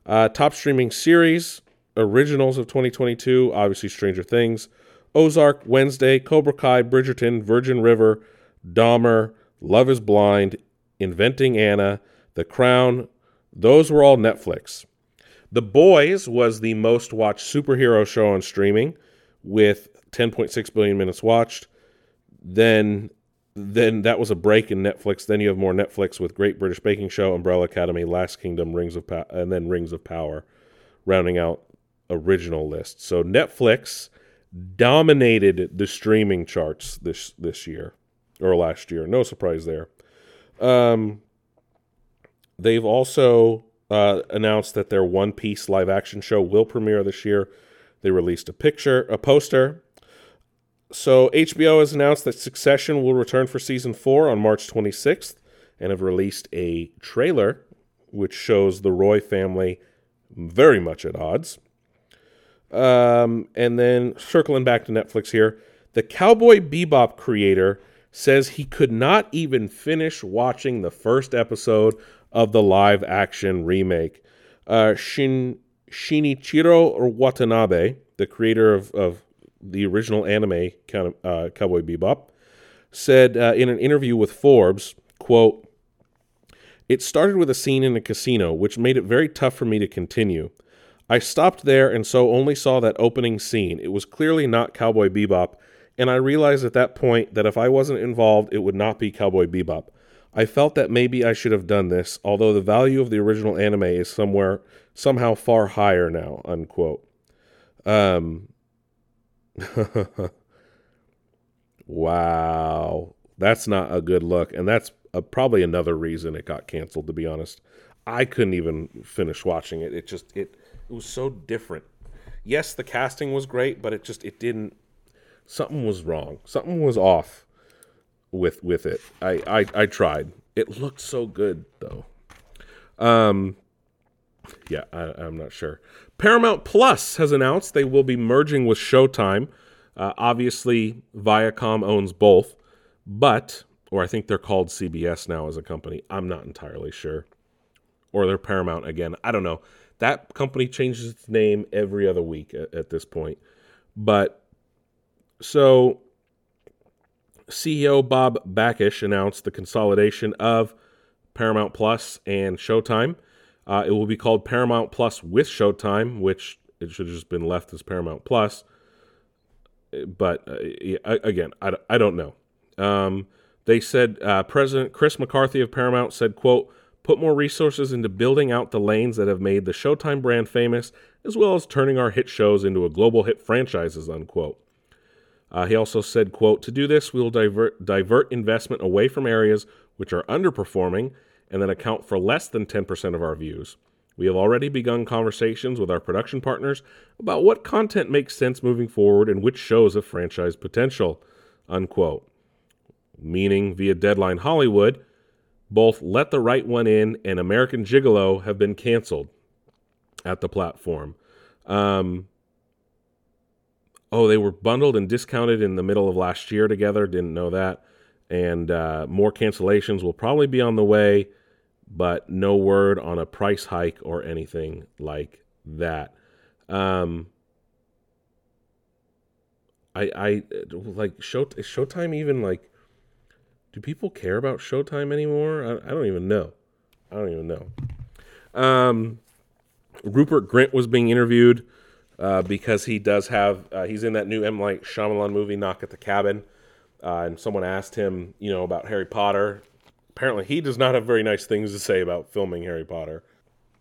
Uh, top streaming series, originals of 2022, obviously Stranger Things, Ozark, Wednesday, Cobra Kai, Bridgerton, Virgin River, Dahmer, Love is Blind, Inventing Anna, The Crown. Those were all Netflix. The Boys was the most watched superhero show on streaming with 10.6 billion minutes watched. Then then that was a break in Netflix. Then you have more Netflix with Great British Baking Show, Umbrella Academy, Last Kingdom, Rings of pa- and then Rings of Power, rounding out original list. So Netflix dominated the streaming charts this this year or last year. No surprise there. Um, they've also uh, announced that their One Piece live action show will premiere this year. They released a picture, a poster. So HBO has announced that Succession will return for season four on March 26th, and have released a trailer which shows the Roy family very much at odds. Um, and then circling back to Netflix here, the Cowboy Bebop creator says he could not even finish watching the first episode of the live action remake. Uh, Shin, Shinichiro Watanabe, the creator of, of the original anime uh, Cowboy Bebop, said uh, in an interview with Forbes, quote, It started with a scene in a casino, which made it very tough for me to continue. I stopped there and so only saw that opening scene. It was clearly not Cowboy Bebop, and I realized at that point that if I wasn't involved, it would not be Cowboy Bebop. I felt that maybe I should have done this, although the value of the original anime is somewhere somehow far higher now. Unquote. Um. wow, that's not a good look, and that's uh, probably another reason it got canceled. To be honest, I couldn't even finish watching it. It just it it was so different. Yes, the casting was great, but it just it didn't. Something was wrong. Something was off with with it. I I, I tried. It looked so good though. Um, yeah, I, I'm not sure. Paramount Plus has announced they will be merging with Showtime. Uh, obviously, Viacom owns both, but or I think they're called CBS now as a company. I'm not entirely sure. Or they're Paramount again. I don't know. That company changes its name every other week at, at this point. But so CEO Bob Bakish announced the consolidation of Paramount Plus and Showtime. Uh, it will be called Paramount Plus with Showtime, which it should have just been left as Paramount Plus. But uh, again, I, I don't know. Um, they said uh, President Chris McCarthy of Paramount said, "quote put more resources into building out the lanes that have made the Showtime brand famous, as well as turning our hit shows into a global hit franchises, unquote. Uh, he also said, quote, to do this, we will divert, divert investment away from areas which are underperforming and then account for less than 10% of our views. We have already begun conversations with our production partners about what content makes sense moving forward and which shows have franchise potential, unquote. Meaning, via Deadline Hollywood, both Let the Right One In and American Gigolo have been canceled at the platform. Um, oh, they were bundled and discounted in the middle of last year together. Didn't know that. And uh, more cancellations will probably be on the way, but no word on a price hike or anything like that. Um, I, I like show Showtime even like do people care about Showtime anymore? I, I don't even know. I don't even know. Um, Rupert Grint was being interviewed uh, because he does have uh, he's in that new M Night Shyamalan movie Knock at the Cabin, uh, and someone asked him, you know, about Harry Potter. Apparently, he does not have very nice things to say about filming Harry Potter,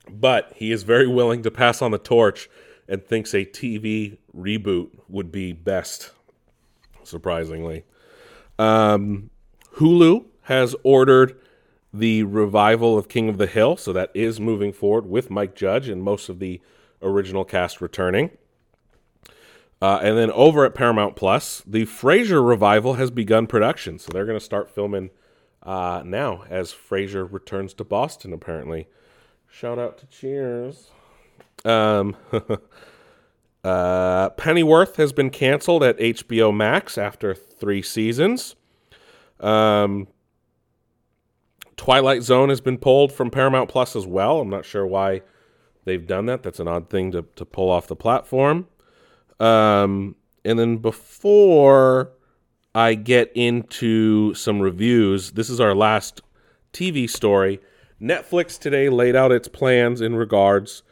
but he is very willing to pass on the torch and thinks a TV reboot would be best. Surprisingly, um, Hulu has ordered the revival of King of the Hill, so that is moving forward with Mike Judge and most of the original cast returning. Uh, and then over at Paramount Plus, the Frasier revival has begun production, so they're going to start filming uh, now as Frasier returns to Boston. Apparently, shout out to Cheers. Um, uh, Pennyworth has been canceled at HBO Max after three seasons. Um, Twilight Zone has been pulled from Paramount Plus as well. I'm not sure why they've done that. That's an odd thing to, to pull off the platform. Um, and then before I get into some reviews, this is our last TV story. Netflix today laid out its plans in regards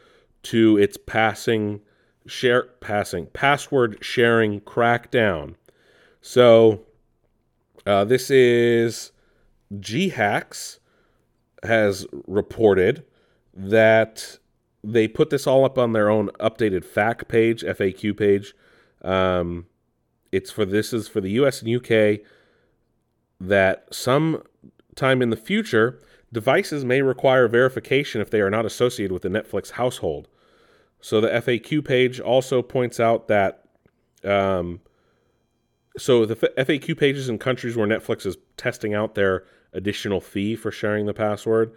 to its passing share passing password sharing crackdown. So uh, this is GHacks has reported that they put this all up on their own updated FAQ page, FAQ page. Um, it's for this is for the U.S. and U.K. that some time in the future devices may require verification if they are not associated with the Netflix household. So the FAQ page also points out that um, so the FAQ pages in countries where Netflix is testing out their additional fee for sharing the password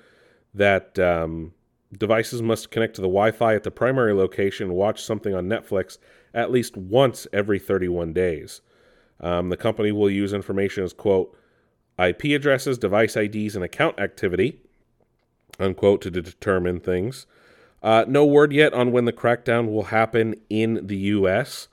that um, devices must connect to the Wi-Fi at the primary location and watch something on Netflix at least once every 31 days. Um, the company will use information as quote IP addresses, device IDs, and account activity unquote to determine things. Uh, no word yet on when the crackdown will happen in the U.S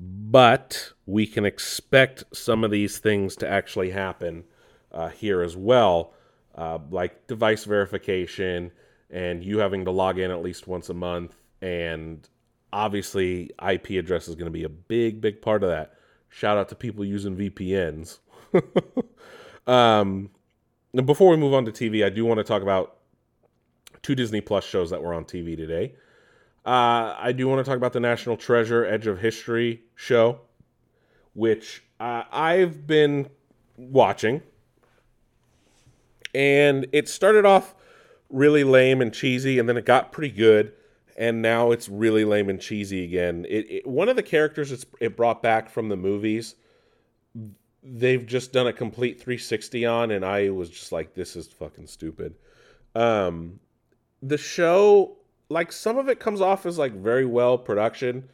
but we can expect some of these things to actually happen uh, here as well, uh, like device verification and you having to log in at least once a month. And obviously, IP address is going to be a big, big part of that. Shout out to people using VPNs. um, and before we move on to TV, I do want to talk about two Disney Plus shows that were on TV today. Uh, I do want to talk about the National Treasure Edge of History show, which uh, I've been watching. And it started off really lame and cheesy, and then it got pretty good. And now it's really lame and cheesy again. It, it one of the characters it brought back from the movies, they've just done a complete 360 on, and I was just like, this is fucking stupid. Um, the show like some of it comes off as like very well production,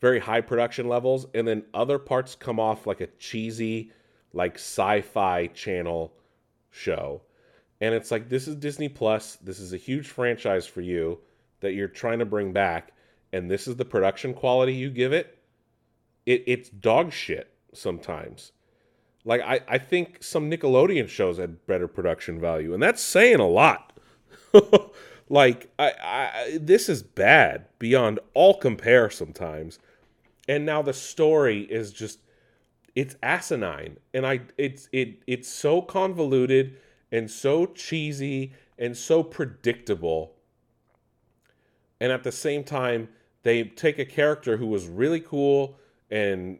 very high production levels, and then other parts come off like a cheesy, like sci-fi channel show. And it's like this is Disney Plus. This is a huge franchise for you that you're trying to bring back, and this is the production quality you give it. It it's dog shit sometimes. Like I, I think some Nickelodeon shows had better production value, and that's saying a lot. Like I, I this is bad beyond all compare sometimes. And now the story is just it's asinine and I it's it it's so convoluted and so cheesy and so predictable. And at the same time, they take a character who was really cool and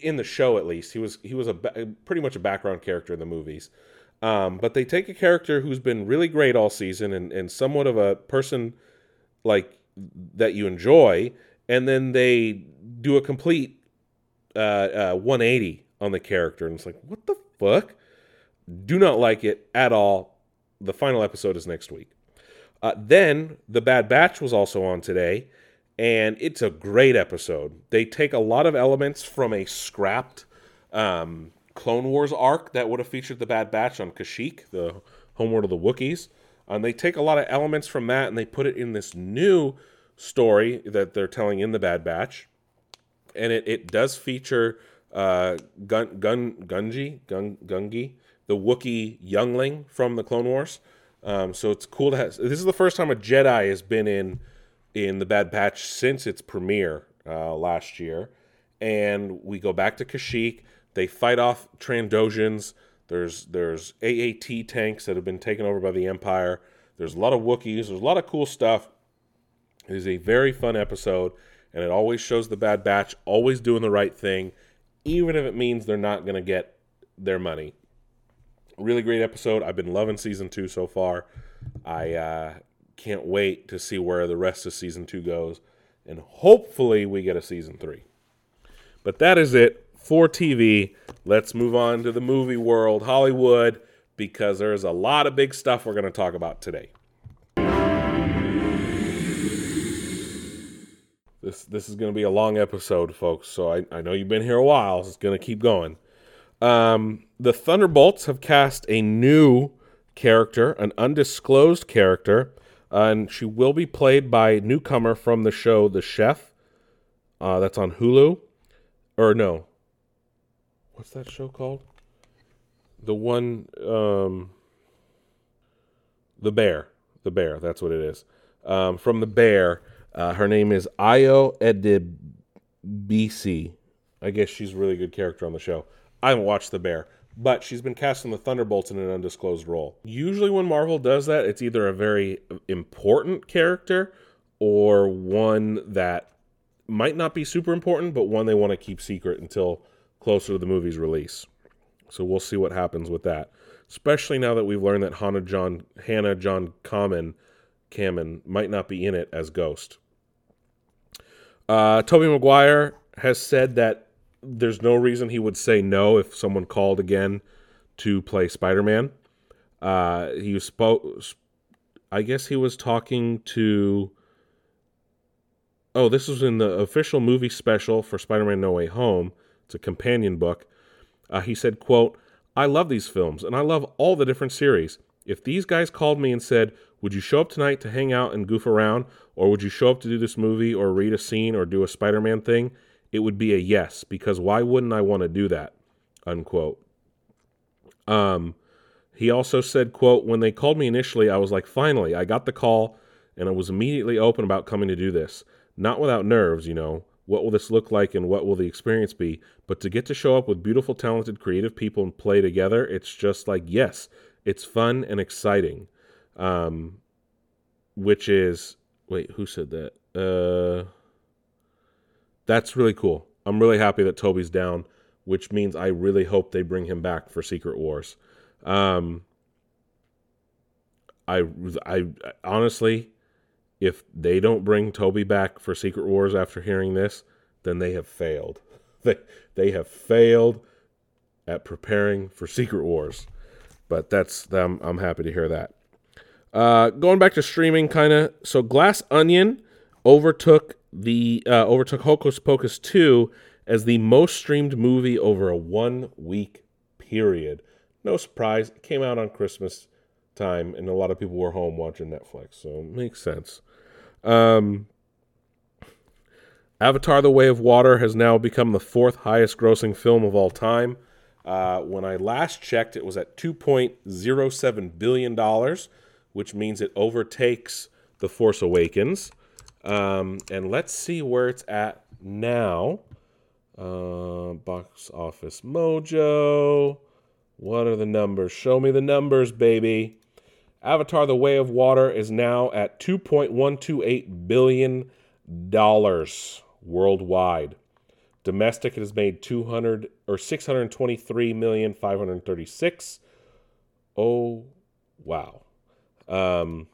in the show at least he was he was a pretty much a background character in the movies um, but they take a character who's been really great all season and, and somewhat of a person like that you enjoy, and then they do a complete uh, uh, 180 on the character, and it's like, what the fuck? Do not like it at all. The final episode is next week. Uh, then the Bad Batch was also on today, and it's a great episode. They take a lot of elements from a scrapped um, Clone Wars arc that would have featured the Bad Batch on Kashyyyk, the homeworld of the Wookiees. And they take a lot of elements from that and they put it in this new story that they're telling in the Bad Batch. And it, it does feature uh, Gun Gun Gungi Gun Gungi the Wookiee youngling from the Clone Wars. Um, so it's cool to have. This is the first time a Jedi has been in in the Bad Batch since its premiere uh, last year, and we go back to Kashyyyk. They fight off Trandoshans. There's there's AAT tanks that have been taken over by the Empire. There's a lot of Wookiees. There's a lot of cool stuff. It is a very fun episode, and it always shows the Bad Batch always doing the right thing, even if it means they're not going to get their money. Really great episode. I've been loving season two so far. I uh, can't wait to see where the rest of season two goes, and hopefully we get a season three. But that is it for TV. Let's move on to the movie world, Hollywood, because there's a lot of big stuff we're going to talk about today. This this is going to be a long episode, folks. So I, I know you've been here a while. So it's going to keep going. Um, the Thunderbolts have cast a new character, an undisclosed character, uh, and she will be played by newcomer from the show The Chef. Uh, that's on Hulu, or no? What's that show called? The one, um, The Bear. The Bear. That's what it is. Um, from The Bear. Uh, her name is Ayo Edebiri. I guess she's a really good character on the show. I haven't watched The Bear, but she's been cast in the Thunderbolts in an undisclosed role. Usually, when Marvel does that, it's either a very important character or one that might not be super important, but one they want to keep secret until closer to the movie's release. So we'll see what happens with that. Especially now that we've learned that Hannah John Hannah John Kamen Kamen might not be in it as Ghost. Uh, Tobey Maguire has said that there's no reason he would say no if someone called again to play Spider-Man. Uh, he spoke. I guess he was talking to. Oh, this was in the official movie special for Spider-Man: No Way Home. It's a companion book. Uh, he said, "quote I love these films, and I love all the different series. If these guys called me and said, Would you show up tonight to hang out and goof around? Or would you show up to do this movie or read a scene or do a Spider Man thing? It would be a yes, because why wouldn't I want to do that? Unquote. Um, he also said, quote, When they called me initially, I was like, Finally, I got the call, and I was immediately open about coming to do this. Not without nerves, you know. What will this look like and what will the experience be? But to get to show up with beautiful, talented, creative people and play together, it's just like, yes, it's fun and exciting. Um, which is, wait, who said that? Uh, that's really cool. I'm really happy that Tobey's down, which means I really hope they bring him back for Secret Wars. Um, I, I honestly, if they don't bring Tobey back for Secret Wars after hearing this, then they have failed. They they have failed at preparing for Secret Wars. But that's I'm I'm happy to hear that. Uh, going back to streaming, kind of. So Glass Onion overtook the uh, overtook Hocus Pocus two as the most streamed movie over a one week period. No surprise, it came out on Christmas time, and a lot of people were home watching Netflix, so it makes sense. Um, Avatar: The Way of Water has now become the fourth highest grossing film of all time. Uh, when I last checked, it was at $2.07 billion, which means it overtakes The Force Awakens. Um, and let's see where it's at now. Uh, box Office Mojo. What are the numbers? Show me the numbers, baby. Avatar: The Way of Water is now at 2.128 billion dollars worldwide. Domestic, it has made 200 or 623 million 536. Oh, wow. Um,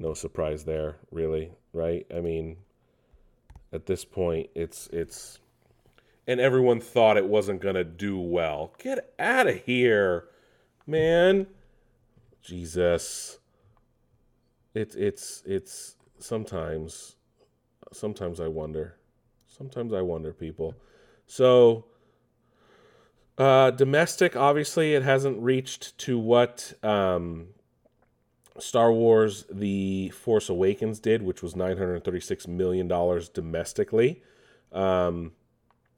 no surprise there, really, right? I mean, at this point, it's it's, and everyone thought it wasn't gonna do well. Get out of here, man. Jesus. It's it's it's sometimes sometimes I wonder. Sometimes I wonder, people. So, uh, domestic, obviously, it hasn't reached to what um, Star Wars The Force Awakens did, which was $936 million domestically. Um,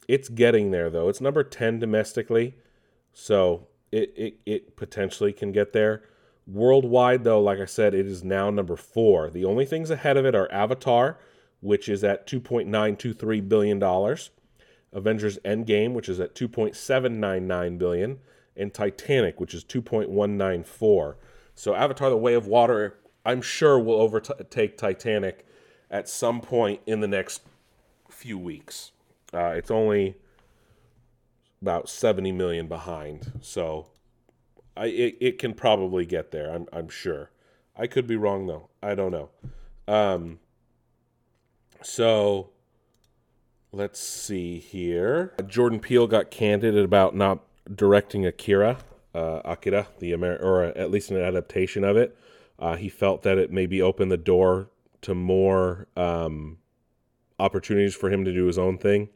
it's getting there, though. It's number 10 domestically. So it, it, it potentially can get there. Worldwide, though, like I said, it is now number four. The only things ahead of it are Avatar, which is at $2.923 billion, Avengers Endgame, which is at 2.799 billion, and Titanic, which is 2.194. So Avatar: The Way of Water, I'm sure will overtake Titanic at some point in the next few weeks. Uh, it's only about 70 million behind, so I it, it can probably get there. I'm I'm sure. I could be wrong though. I don't know. Um, so let's see here. Jordan Peele got candid about not directing Akira, uh, Akira, the Amer- or at least an adaptation of it. Uh, he felt that it maybe opened the door to more um, opportunities for him to do his own thing.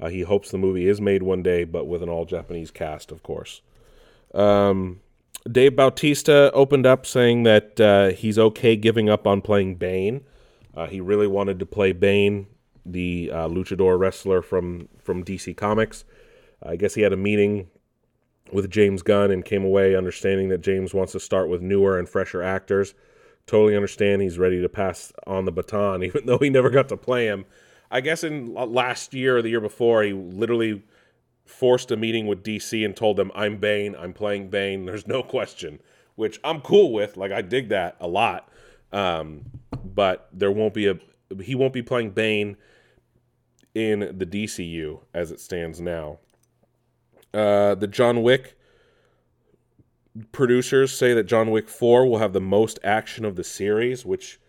Uh, he hopes the movie is made one day, but with an all Japanese cast, of course. Um, Dave Bautista opened up saying that uh, he's okay giving up on playing Bane. Uh, he really wanted to play Bane, the uh, luchador wrestler from from DC Comics. I guess he had a meeting with James Gunn and came away understanding that James wants to start with newer and fresher actors. Totally understand he's ready to pass on the baton, even though he never got to play him. I guess in last year or the year before, he literally forced a meeting with DC and told them, I'm Bane, I'm playing Bane, there's no question, which I'm cool with. Like, I dig that a lot. Um, but there won't be a, he won't be playing Bane in the DCU as it stands now. Uh, the John Wick producers say that John Wick 4 will have the most action of the series, which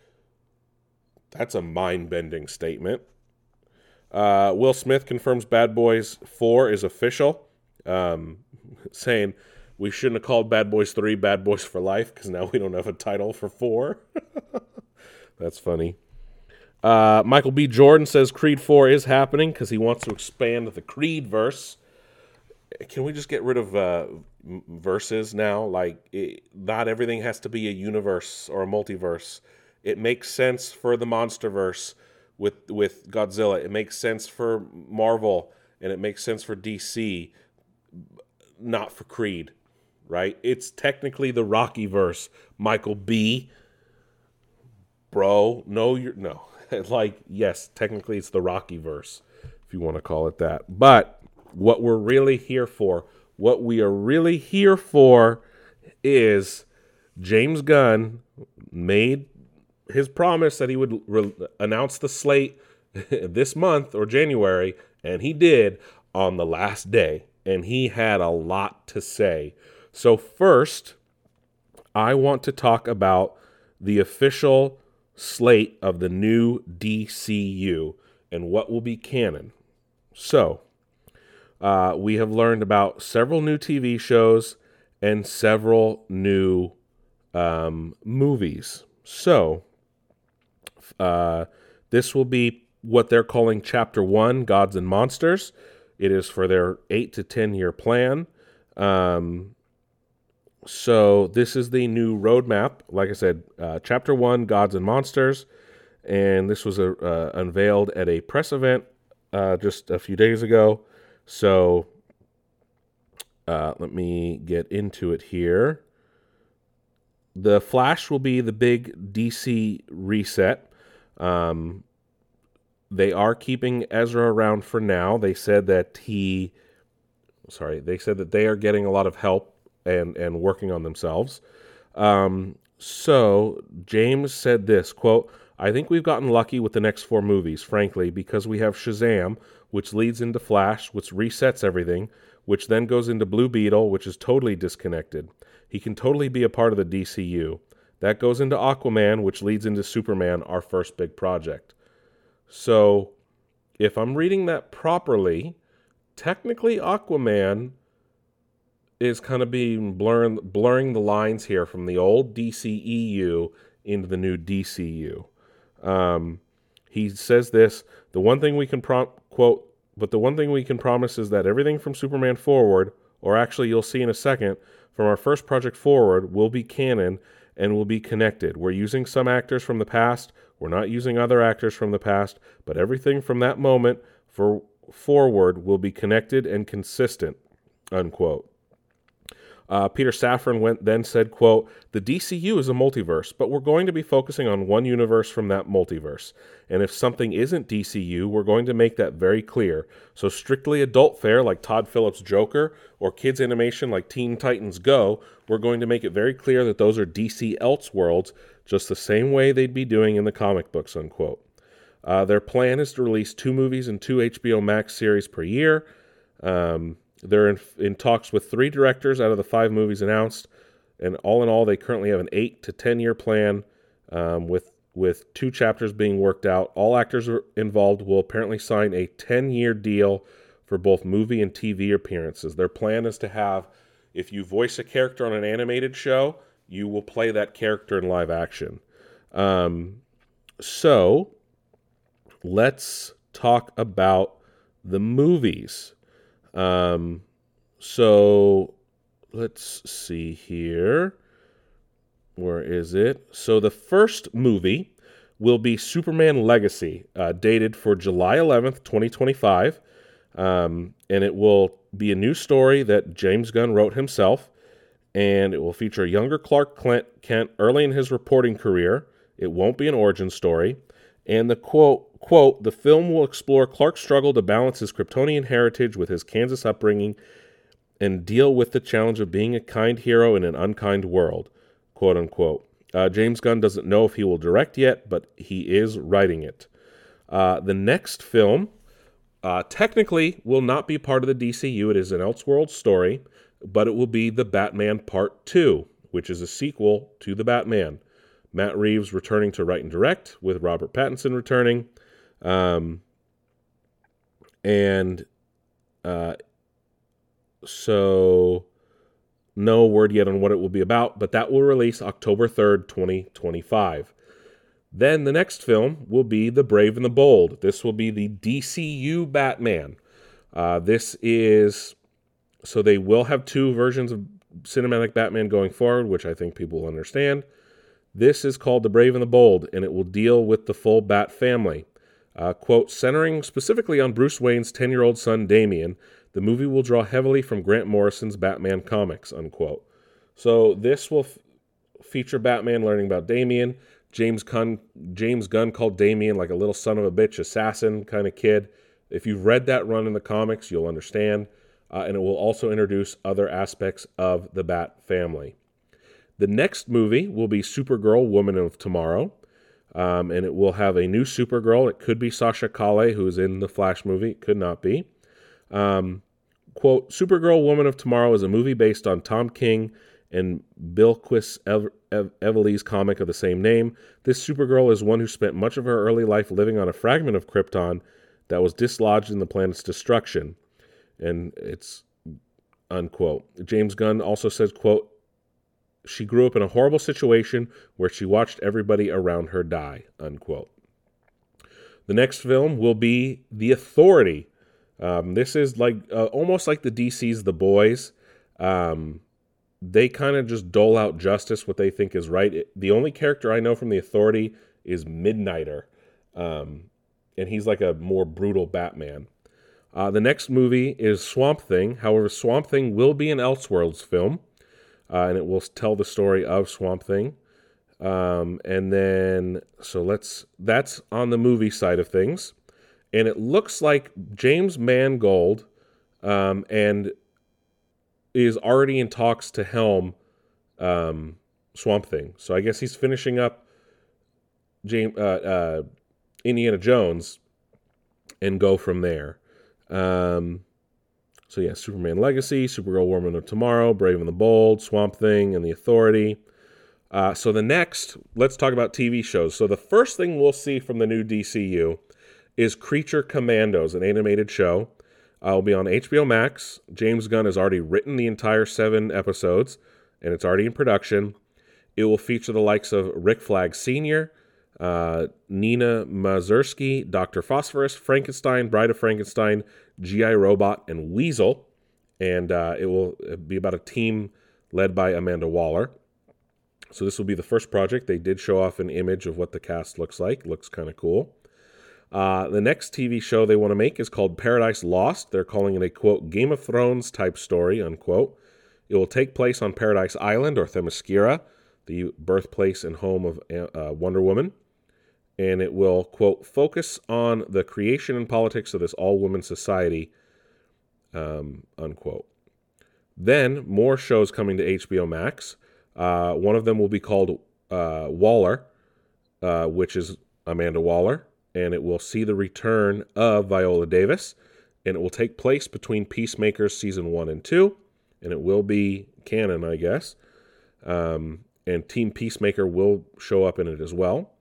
that's a mind bending statement. Uh, Will Smith confirms Bad Boys 4 is official, um, saying we shouldn't have called Bad Boys 3 Bad Boys for Life because now we don't have a title for 4. That's funny. Uh, Michael B. Jordan says Creed 4 is happening because he wants to expand the Creed verse. Can we just get rid of uh, verses now? Like, it, not everything has to be a universe or a multiverse. It makes sense for the monster verse with with Godzilla. It makes sense for Marvel and it makes sense for DC, not for Creed, right? It's technically the Rocky verse. Michael B. Bro, no, you're no. like, yes, technically it's the Rocky verse, if you want to call it that. But what we're really here for, what we are really here for is James Gunn made his promise that he would re- announce the slate this month or January, and he did on the last day. And he had a lot to say. So, first, I want to talk about the official slate of the new DCU and what will be canon. So, uh, we have learned about several new TV shows and several new um, movies. So, uh, this will be what they're calling Chapter 1 Gods and Monsters. It is for their 8 to 10 year plan. Um, so, this is the new roadmap. Like I said, uh, Chapter 1 Gods and Monsters. And this was uh, uh unveiled at a press event uh, just a few days ago. So, uh, let me get into it here. The Flash will be the big DC reset. Um, they are keeping Ezra around for now. They said that he, sorry, they said that they are getting a lot of help and and working on themselves. Um, so James said this quote. I think we've gotten lucky with the next four movies, frankly, because we have Shazam, which leads into Flash, which resets everything, which then goes into Blue Beetle, which is totally disconnected. He can totally be a part of the DCU. That goes into Aquaman, which leads into Superman, our first big project. So, if I'm reading that properly, technically Aquaman is kind of being blurring blurring the lines here from the old DCEU into the new DCU. Um, he says this: the one thing we can pro- quote, but the one thing we can promise is that everything from Superman forward, or actually you'll see in a second, from our first project forward, will be canon and will be connected. We're using some actors from the past, we're not using other actors from the past, but everything from that moment for forward will be connected and consistent. Unquote. Uh, Peter Safran went then said, "quote The DCU is a multiverse, but we're going to be focusing on one universe from that multiverse. And if something isn't DCU, we're going to make that very clear. So strictly adult fare like Todd Phillips' Joker or kids animation like Teen Titans Go, we're going to make it very clear that those are DC Elseworlds, just the same way they'd be doing in the comic books." Unquote. Uh, their plan is to release two movies and two HBO Max series per year. Um, they're in, in talks with three directors out of the five movies announced, and all in all, they currently have an eight to ten year plan um, with with two chapters being worked out. All actors involved will apparently sign a ten year deal for both movie and TV appearances. Their plan is to have, if you voice a character on an animated show, you will play that character in live action. Um, so, let's talk about the movies. Um, so let's see here. Where is it? So the first movie will be Superman Legacy, uh, dated for July 11th, 2025. Um, and it will be a new story that James Gunn wrote himself. And it will feature a younger Clark Kent early in his reporting career. It won't be an origin story. And the quote Quote, the film will explore Clark's struggle to balance his Kryptonian heritage with his Kansas upbringing and deal with the challenge of being a kind hero in an unkind world, quote unquote. Uh, James Gunn doesn't know if he will direct yet, but he is writing it. Uh, the next film uh, technically will not be part of the DCU. It is an Elseworld story, but it will be The Batman Part 2, which is a sequel to The Batman. Matt Reeves returning to write and direct, with Robert Pattinson returning. Um, and uh, so no word yet on what it will be about, but that will release October 3rd, 2025. Then the next film will be The Brave and the Bold. This will be the DCU Batman. Uh, this is so they will have two versions of cinematic Batman going forward, which I think people will understand. This is called The Brave and the Bold, and it will deal with the full Bat family. Uh, quote, centering specifically on Bruce Wayne's 10 year old son Damian, the movie will draw heavily from Grant Morrison's Batman comics, unquote. So this will f- feature Batman learning about Damian. James Gunn, James Gunn called Damian like a little son of a bitch assassin kind of kid. If you've read that run in the comics, you'll understand. Uh, and it will also introduce other aspects of the Bat family. The next movie will be Supergirl Woman of Tomorrow. Um, and it will have a new Supergirl. It could be Sasha Calle, who is in the Flash movie. It could not be. Um, quote, Supergirl Woman of Tomorrow is a movie based on Tom King and Bilquis Ev- Ev- Evely's comic of the same name. This Supergirl is one who spent much of her early life living on a fragment of Krypton that was dislodged in the planet's destruction. And it's unquote. James Gunn also says, quote, she grew up in a horrible situation where she watched everybody around her die. Unquote. The next film will be The Authority. Um, this is like uh, almost like the DC's The Boys. Um, they kind of just dole out justice, what they think is right. It, the only character I know from The Authority is Midnighter, um, and he's like a more brutal Batman. Uh, the next movie is Swamp Thing. However, Swamp Thing will be an Elseworlds film uh, and it will tell the story of Swamp Thing. Um, and then, so let's, that's on the movie side of things. And it looks like James Mangold um, and is already in talks to helm um, Swamp Thing. So I guess he's finishing up James, uh, uh, Indiana Jones and go from there. Um, so yeah, Superman Legacy, Supergirl Woman of Tomorrow, Brave and the Bold, Swamp Thing, and The Authority. Uh, so the next, let's talk about TV shows. So the first thing we'll see from the new DCU is Creature Commandos, an animated show. Will be on HBO Max. James Gunn has already written the entire seven episodes, and it's already in production. It will feature the likes of Rick Flag Sr., uh, Nina Mazursky, Dr. Phosphorus, Frankenstein, Bride of Frankenstein, G.I. Robot, and Weasel. And uh, it will be about a team led by Amanda Waller. So this will be the first project. They did show off an image of what the cast looks like. Looks kind of cool. Uh, the next TV show they want to make is called Paradise Lost. They're calling it a quote Game of Thrones type story unquote. It will take place on Paradise Island or Themyscira, the birthplace and home of uh, Wonder Woman. And it will, quote, focus on the creation and politics of this all woman society, um, unquote. Then more shows coming to HBO Max. Uh, one of them will be called uh, Waller, uh, which is Amanda Waller, and it will see the return of Viola Davis, and it will take place between Peacemakers season one and two, and it will be canon, I guess. Um, and Team Peacemaker will show up in it as well.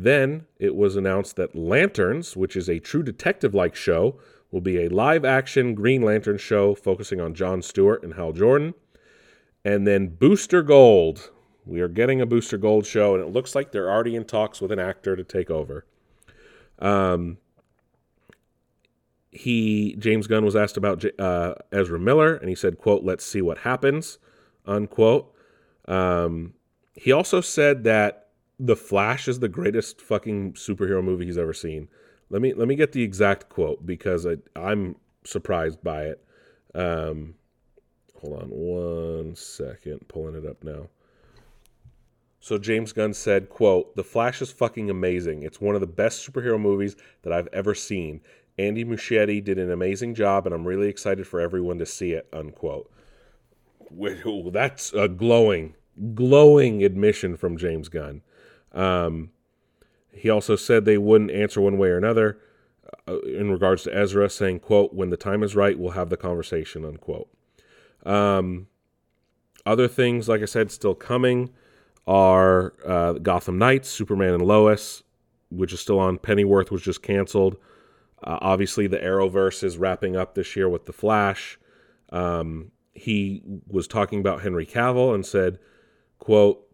Then it was announced that Lanterns, which is a true detective like show, will be a live action Green Lantern show focusing on John Stewart and Hal Jordan. And then Booster Gold. We are getting a Booster Gold show, and it looks like they're already in talks with an actor to take over. Um, he James Gunn was asked about uh, Ezra Miller, and he said, "quote Let's see what happens." Unquote. Um, he also said that The Flash is the greatest fucking superhero movie he's ever seen. Let me let me get the exact quote because I, I'm surprised by it. Um, hold on one second, pulling it up now. So James Gunn said, quote, The Flash is fucking amazing. It's one of the best superhero movies that I've ever seen. Andy Muschietti did an amazing job, and I'm really excited for everyone to see it, unquote. That's a glowing, glowing admission from James Gunn. Um, he also said they wouldn't answer one way or another uh, in regards to Ezra, saying, quote, when the time is right, we'll have the conversation, unquote. Um, other things, like I said, still coming are uh, Gotham Knights, Superman and Lois, which is still on. Pennyworth was just canceled. Uh, obviously, the Arrowverse is wrapping up this year with The Flash. Um, he was talking about Henry Cavill and said, quote,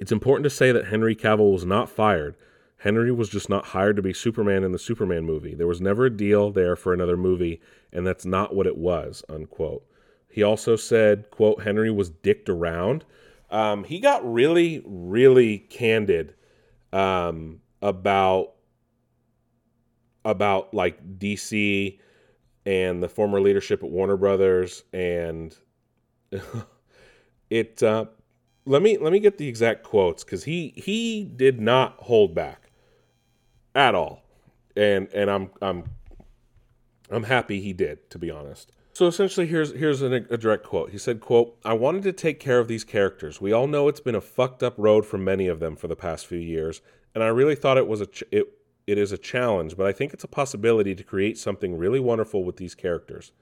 it's important to say that Henry Cavill was not fired. Henry was just not hired to be Superman in the Superman movie. There was never a deal there for another movie, and that's not what it was, unquote. He also said, quote, Henry was dicked around. Um, he got really, really candid um, about about like DC and the former leadership at Warner Brothers, and it. Uh, let me let me get the exact quotes because he he did not hold back at all, and and I'm I'm I'm happy he did to be honest. So essentially, here's here's an, a direct quote. He said, "quote I wanted to take care of these characters. We all know it's been a fucked up road for many of them for the past few years, and I really thought it was a ch- it it is a challenge, but I think it's a possibility to create something really wonderful with these characters.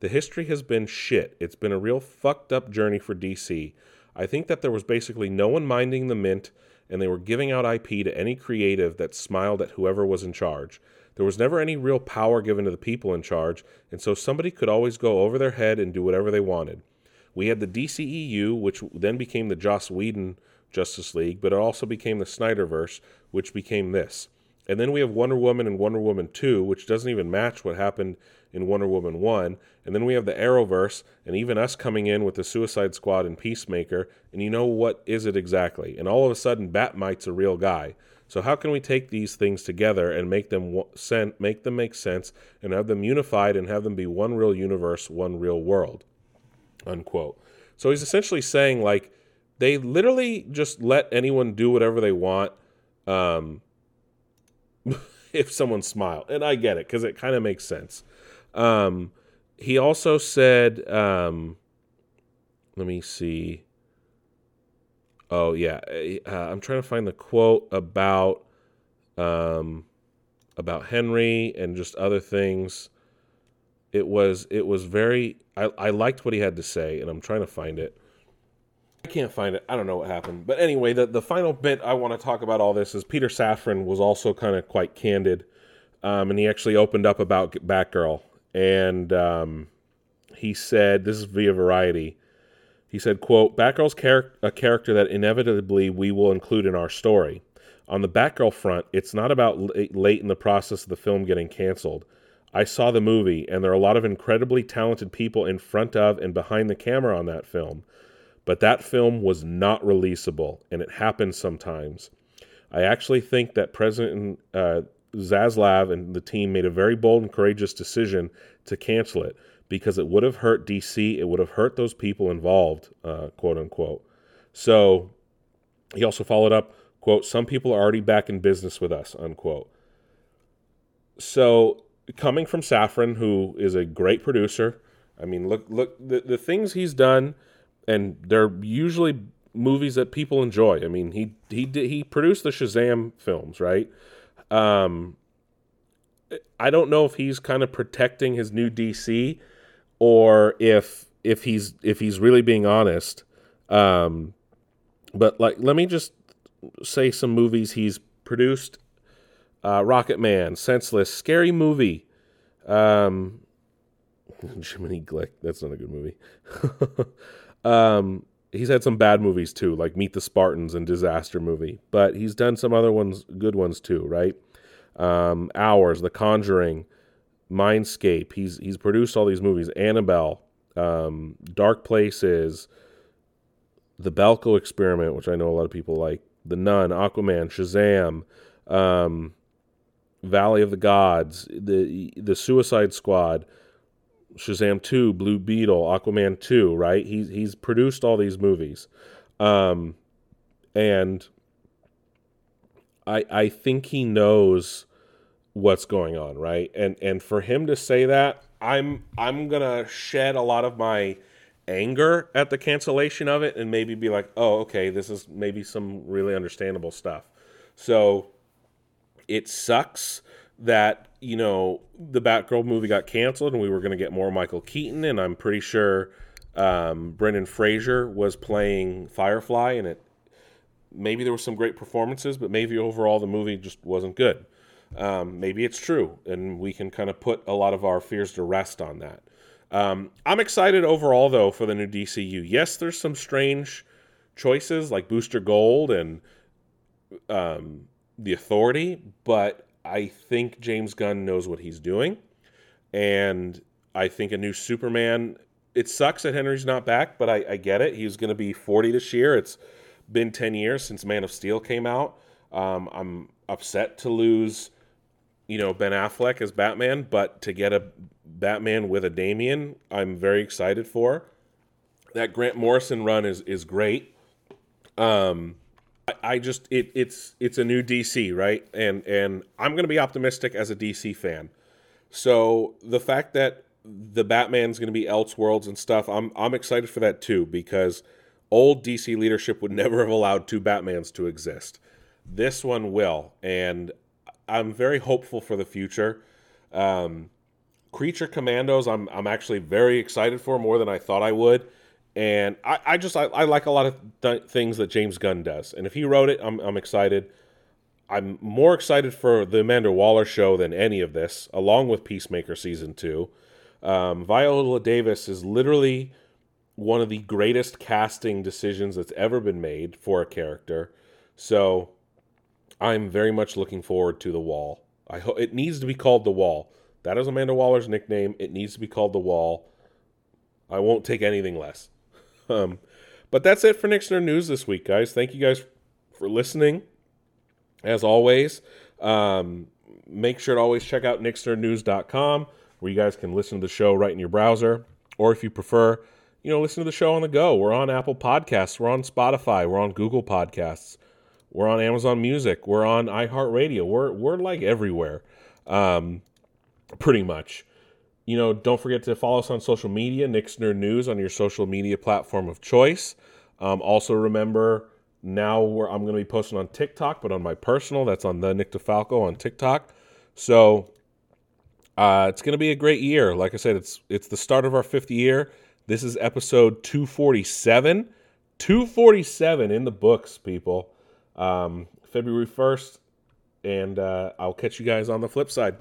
The history has been shit. It's been a real fucked up journey for DC. I think that there was basically no one minding the mint, and they were giving out IP to any creative that smiled at whoever was in charge. There was never any real power given to the people in charge, and so somebody could always go over their head and do whatever they wanted. We had the DCEU, which then became the Joss Whedon Justice League, but it also became the Snyderverse, which became this. And then we have Wonder Woman and Wonder Woman 2, which doesn't even match what happened in Wonder Woman 1. And then we have the Arrowverse, and even us coming in with the Suicide Squad and Peacemaker. And you know what is it exactly? And all of a sudden, Bat-Mite's a real guy. So how can we take these things together and make them make them make sense and have them unified and have them be one real universe, one real world? Unquote. So he's essentially saying like they literally just let anyone do whatever they want. Um, if someone smiled, and I get it because it kind of makes sense. Um, he also said, um, let me see. Oh yeah, uh, I'm trying to find the quote about um, about Henry and just other things. It was it was very. I, I liked what he had to say, and I'm trying to find it. I can't find it. I don't know what happened. But anyway, the, the final bit I want to talk about all this is Peter Safran was also kind of quite candid. Um, and he actually opened up about Batgirl. And um, he said, this is via Variety. He said, quote, Batgirl's char- a character that inevitably we will include in our story. On the Batgirl front, it's not about late in the process of the film getting canceled. I saw the movie, and there are a lot of incredibly talented people in front of and behind the camera on that film. But that film was not releasable, and it happens sometimes. I actually think that President uh, Zaslav and the team made a very bold and courageous decision to cancel it. because it would have hurt DC. It would have hurt those people involved, uh, quote unquote. So he also followed up, quote, some people are already back in business with us, unquote. So coming from Safran, who is a great producer, I mean, look, look, the, the things he's done, and they're usually movies that people enjoy. I mean, he he he produced the Shazam films, right? Um, I don't know if he's kind of protecting his new DC, or if if he's if he's really being honest. Um, but like, let me just say some movies he's produced: uh, Rocket Man, Senseless, Scary Movie. Um, Jiminy Glick. That's not a good movie. um, he's had some bad movies too, like Meet the Spartans and Disaster Movie, but he's done some other ones, good ones too, right? Um, Hours, The Conjuring, Mindscape. He's he's produced all these movies. Annabelle, um, Dark Places, The Belko Experiment, which I know a lot of people like. The Nun, Aquaman, Shazam, um, Valley of the Gods, the the Suicide Squad. Shazam 2, Blue Beetle, Aquaman 2, right? He's he's produced all these movies. Um and I I think he knows what's going on, right? And and for him to say that, I'm I'm going to shed a lot of my anger at the cancellation of it and maybe be like, "Oh, okay, this is maybe some really understandable stuff." So it sucks that you know the Batgirl movie got canceled and we were going to get more Michael Keaton and I'm pretty sure um, Brendan Fraser was playing Firefly and it maybe there were some great performances but maybe overall the movie just wasn't good. Um, maybe it's true and we can kind of put a lot of our fears to rest on that. Um, I'm excited overall though for the new DCU. Yes, there's some strange choices like Booster Gold and um, the Authority, but I think James Gunn knows what he's doing. And I think a new Superman, it sucks that Henry's not back, but I, I get it. He's going to be 40 this year. It's been 10 years since Man of Steel came out. Um, I'm upset to lose, you know, Ben Affleck as Batman, but to get a Batman with a Damian, I'm very excited for. That Grant Morrison run is is great. Um, I just it it's it's a new DC, right? And and I'm going to be optimistic as a DC fan. So the fact that the Batman's going to be Elseworlds and stuff, I'm I'm excited for that too because old DC leadership would never have allowed two Batmans to exist. This one will, and I'm very hopeful for the future. Um, Creature Commandos, I'm I'm actually very excited for more than I thought I would and I, I just I, I, like a lot of th- things that James Gunn does, and if he wrote it, I'm I'm excited. I'm more excited for the Amanda Waller show than any of this, along with Peacemaker season two. Um, Viola Davis is literally one of the greatest casting decisions that's ever been made for a character. So I'm very much looking forward to the Wall. I hope it needs to be called the Wall. That is Amanda Waller's nickname. It needs to be called the Wall. I won't take anything less. Um, but that's it for Nerd News this week, guys. Thank you guys for listening. As always, um, make sure to always check out nixnerdnews.com where you guys can listen to the show right in your browser. Or if you prefer, you know, listen to the show on the go. We're on Apple Podcasts, we're on Spotify, we're on Google Podcasts, we're on Amazon Music, we're on iHeartRadio. We're we're like everywhere, um, pretty much you know, don't forget to follow us on social media, Nick's Nerd News on your social media platform of choice. Um, also, remember now I'm going to be posting on TikTok, but on my personal, that's on the Nick DeFalco on TikTok. So uh, it's going to be a great year. Like I said, it's it's the start of our fifth year. This is episode 247. 247 in the books, people. Um, February 1st. And uh, I'll catch you guys on the flip side.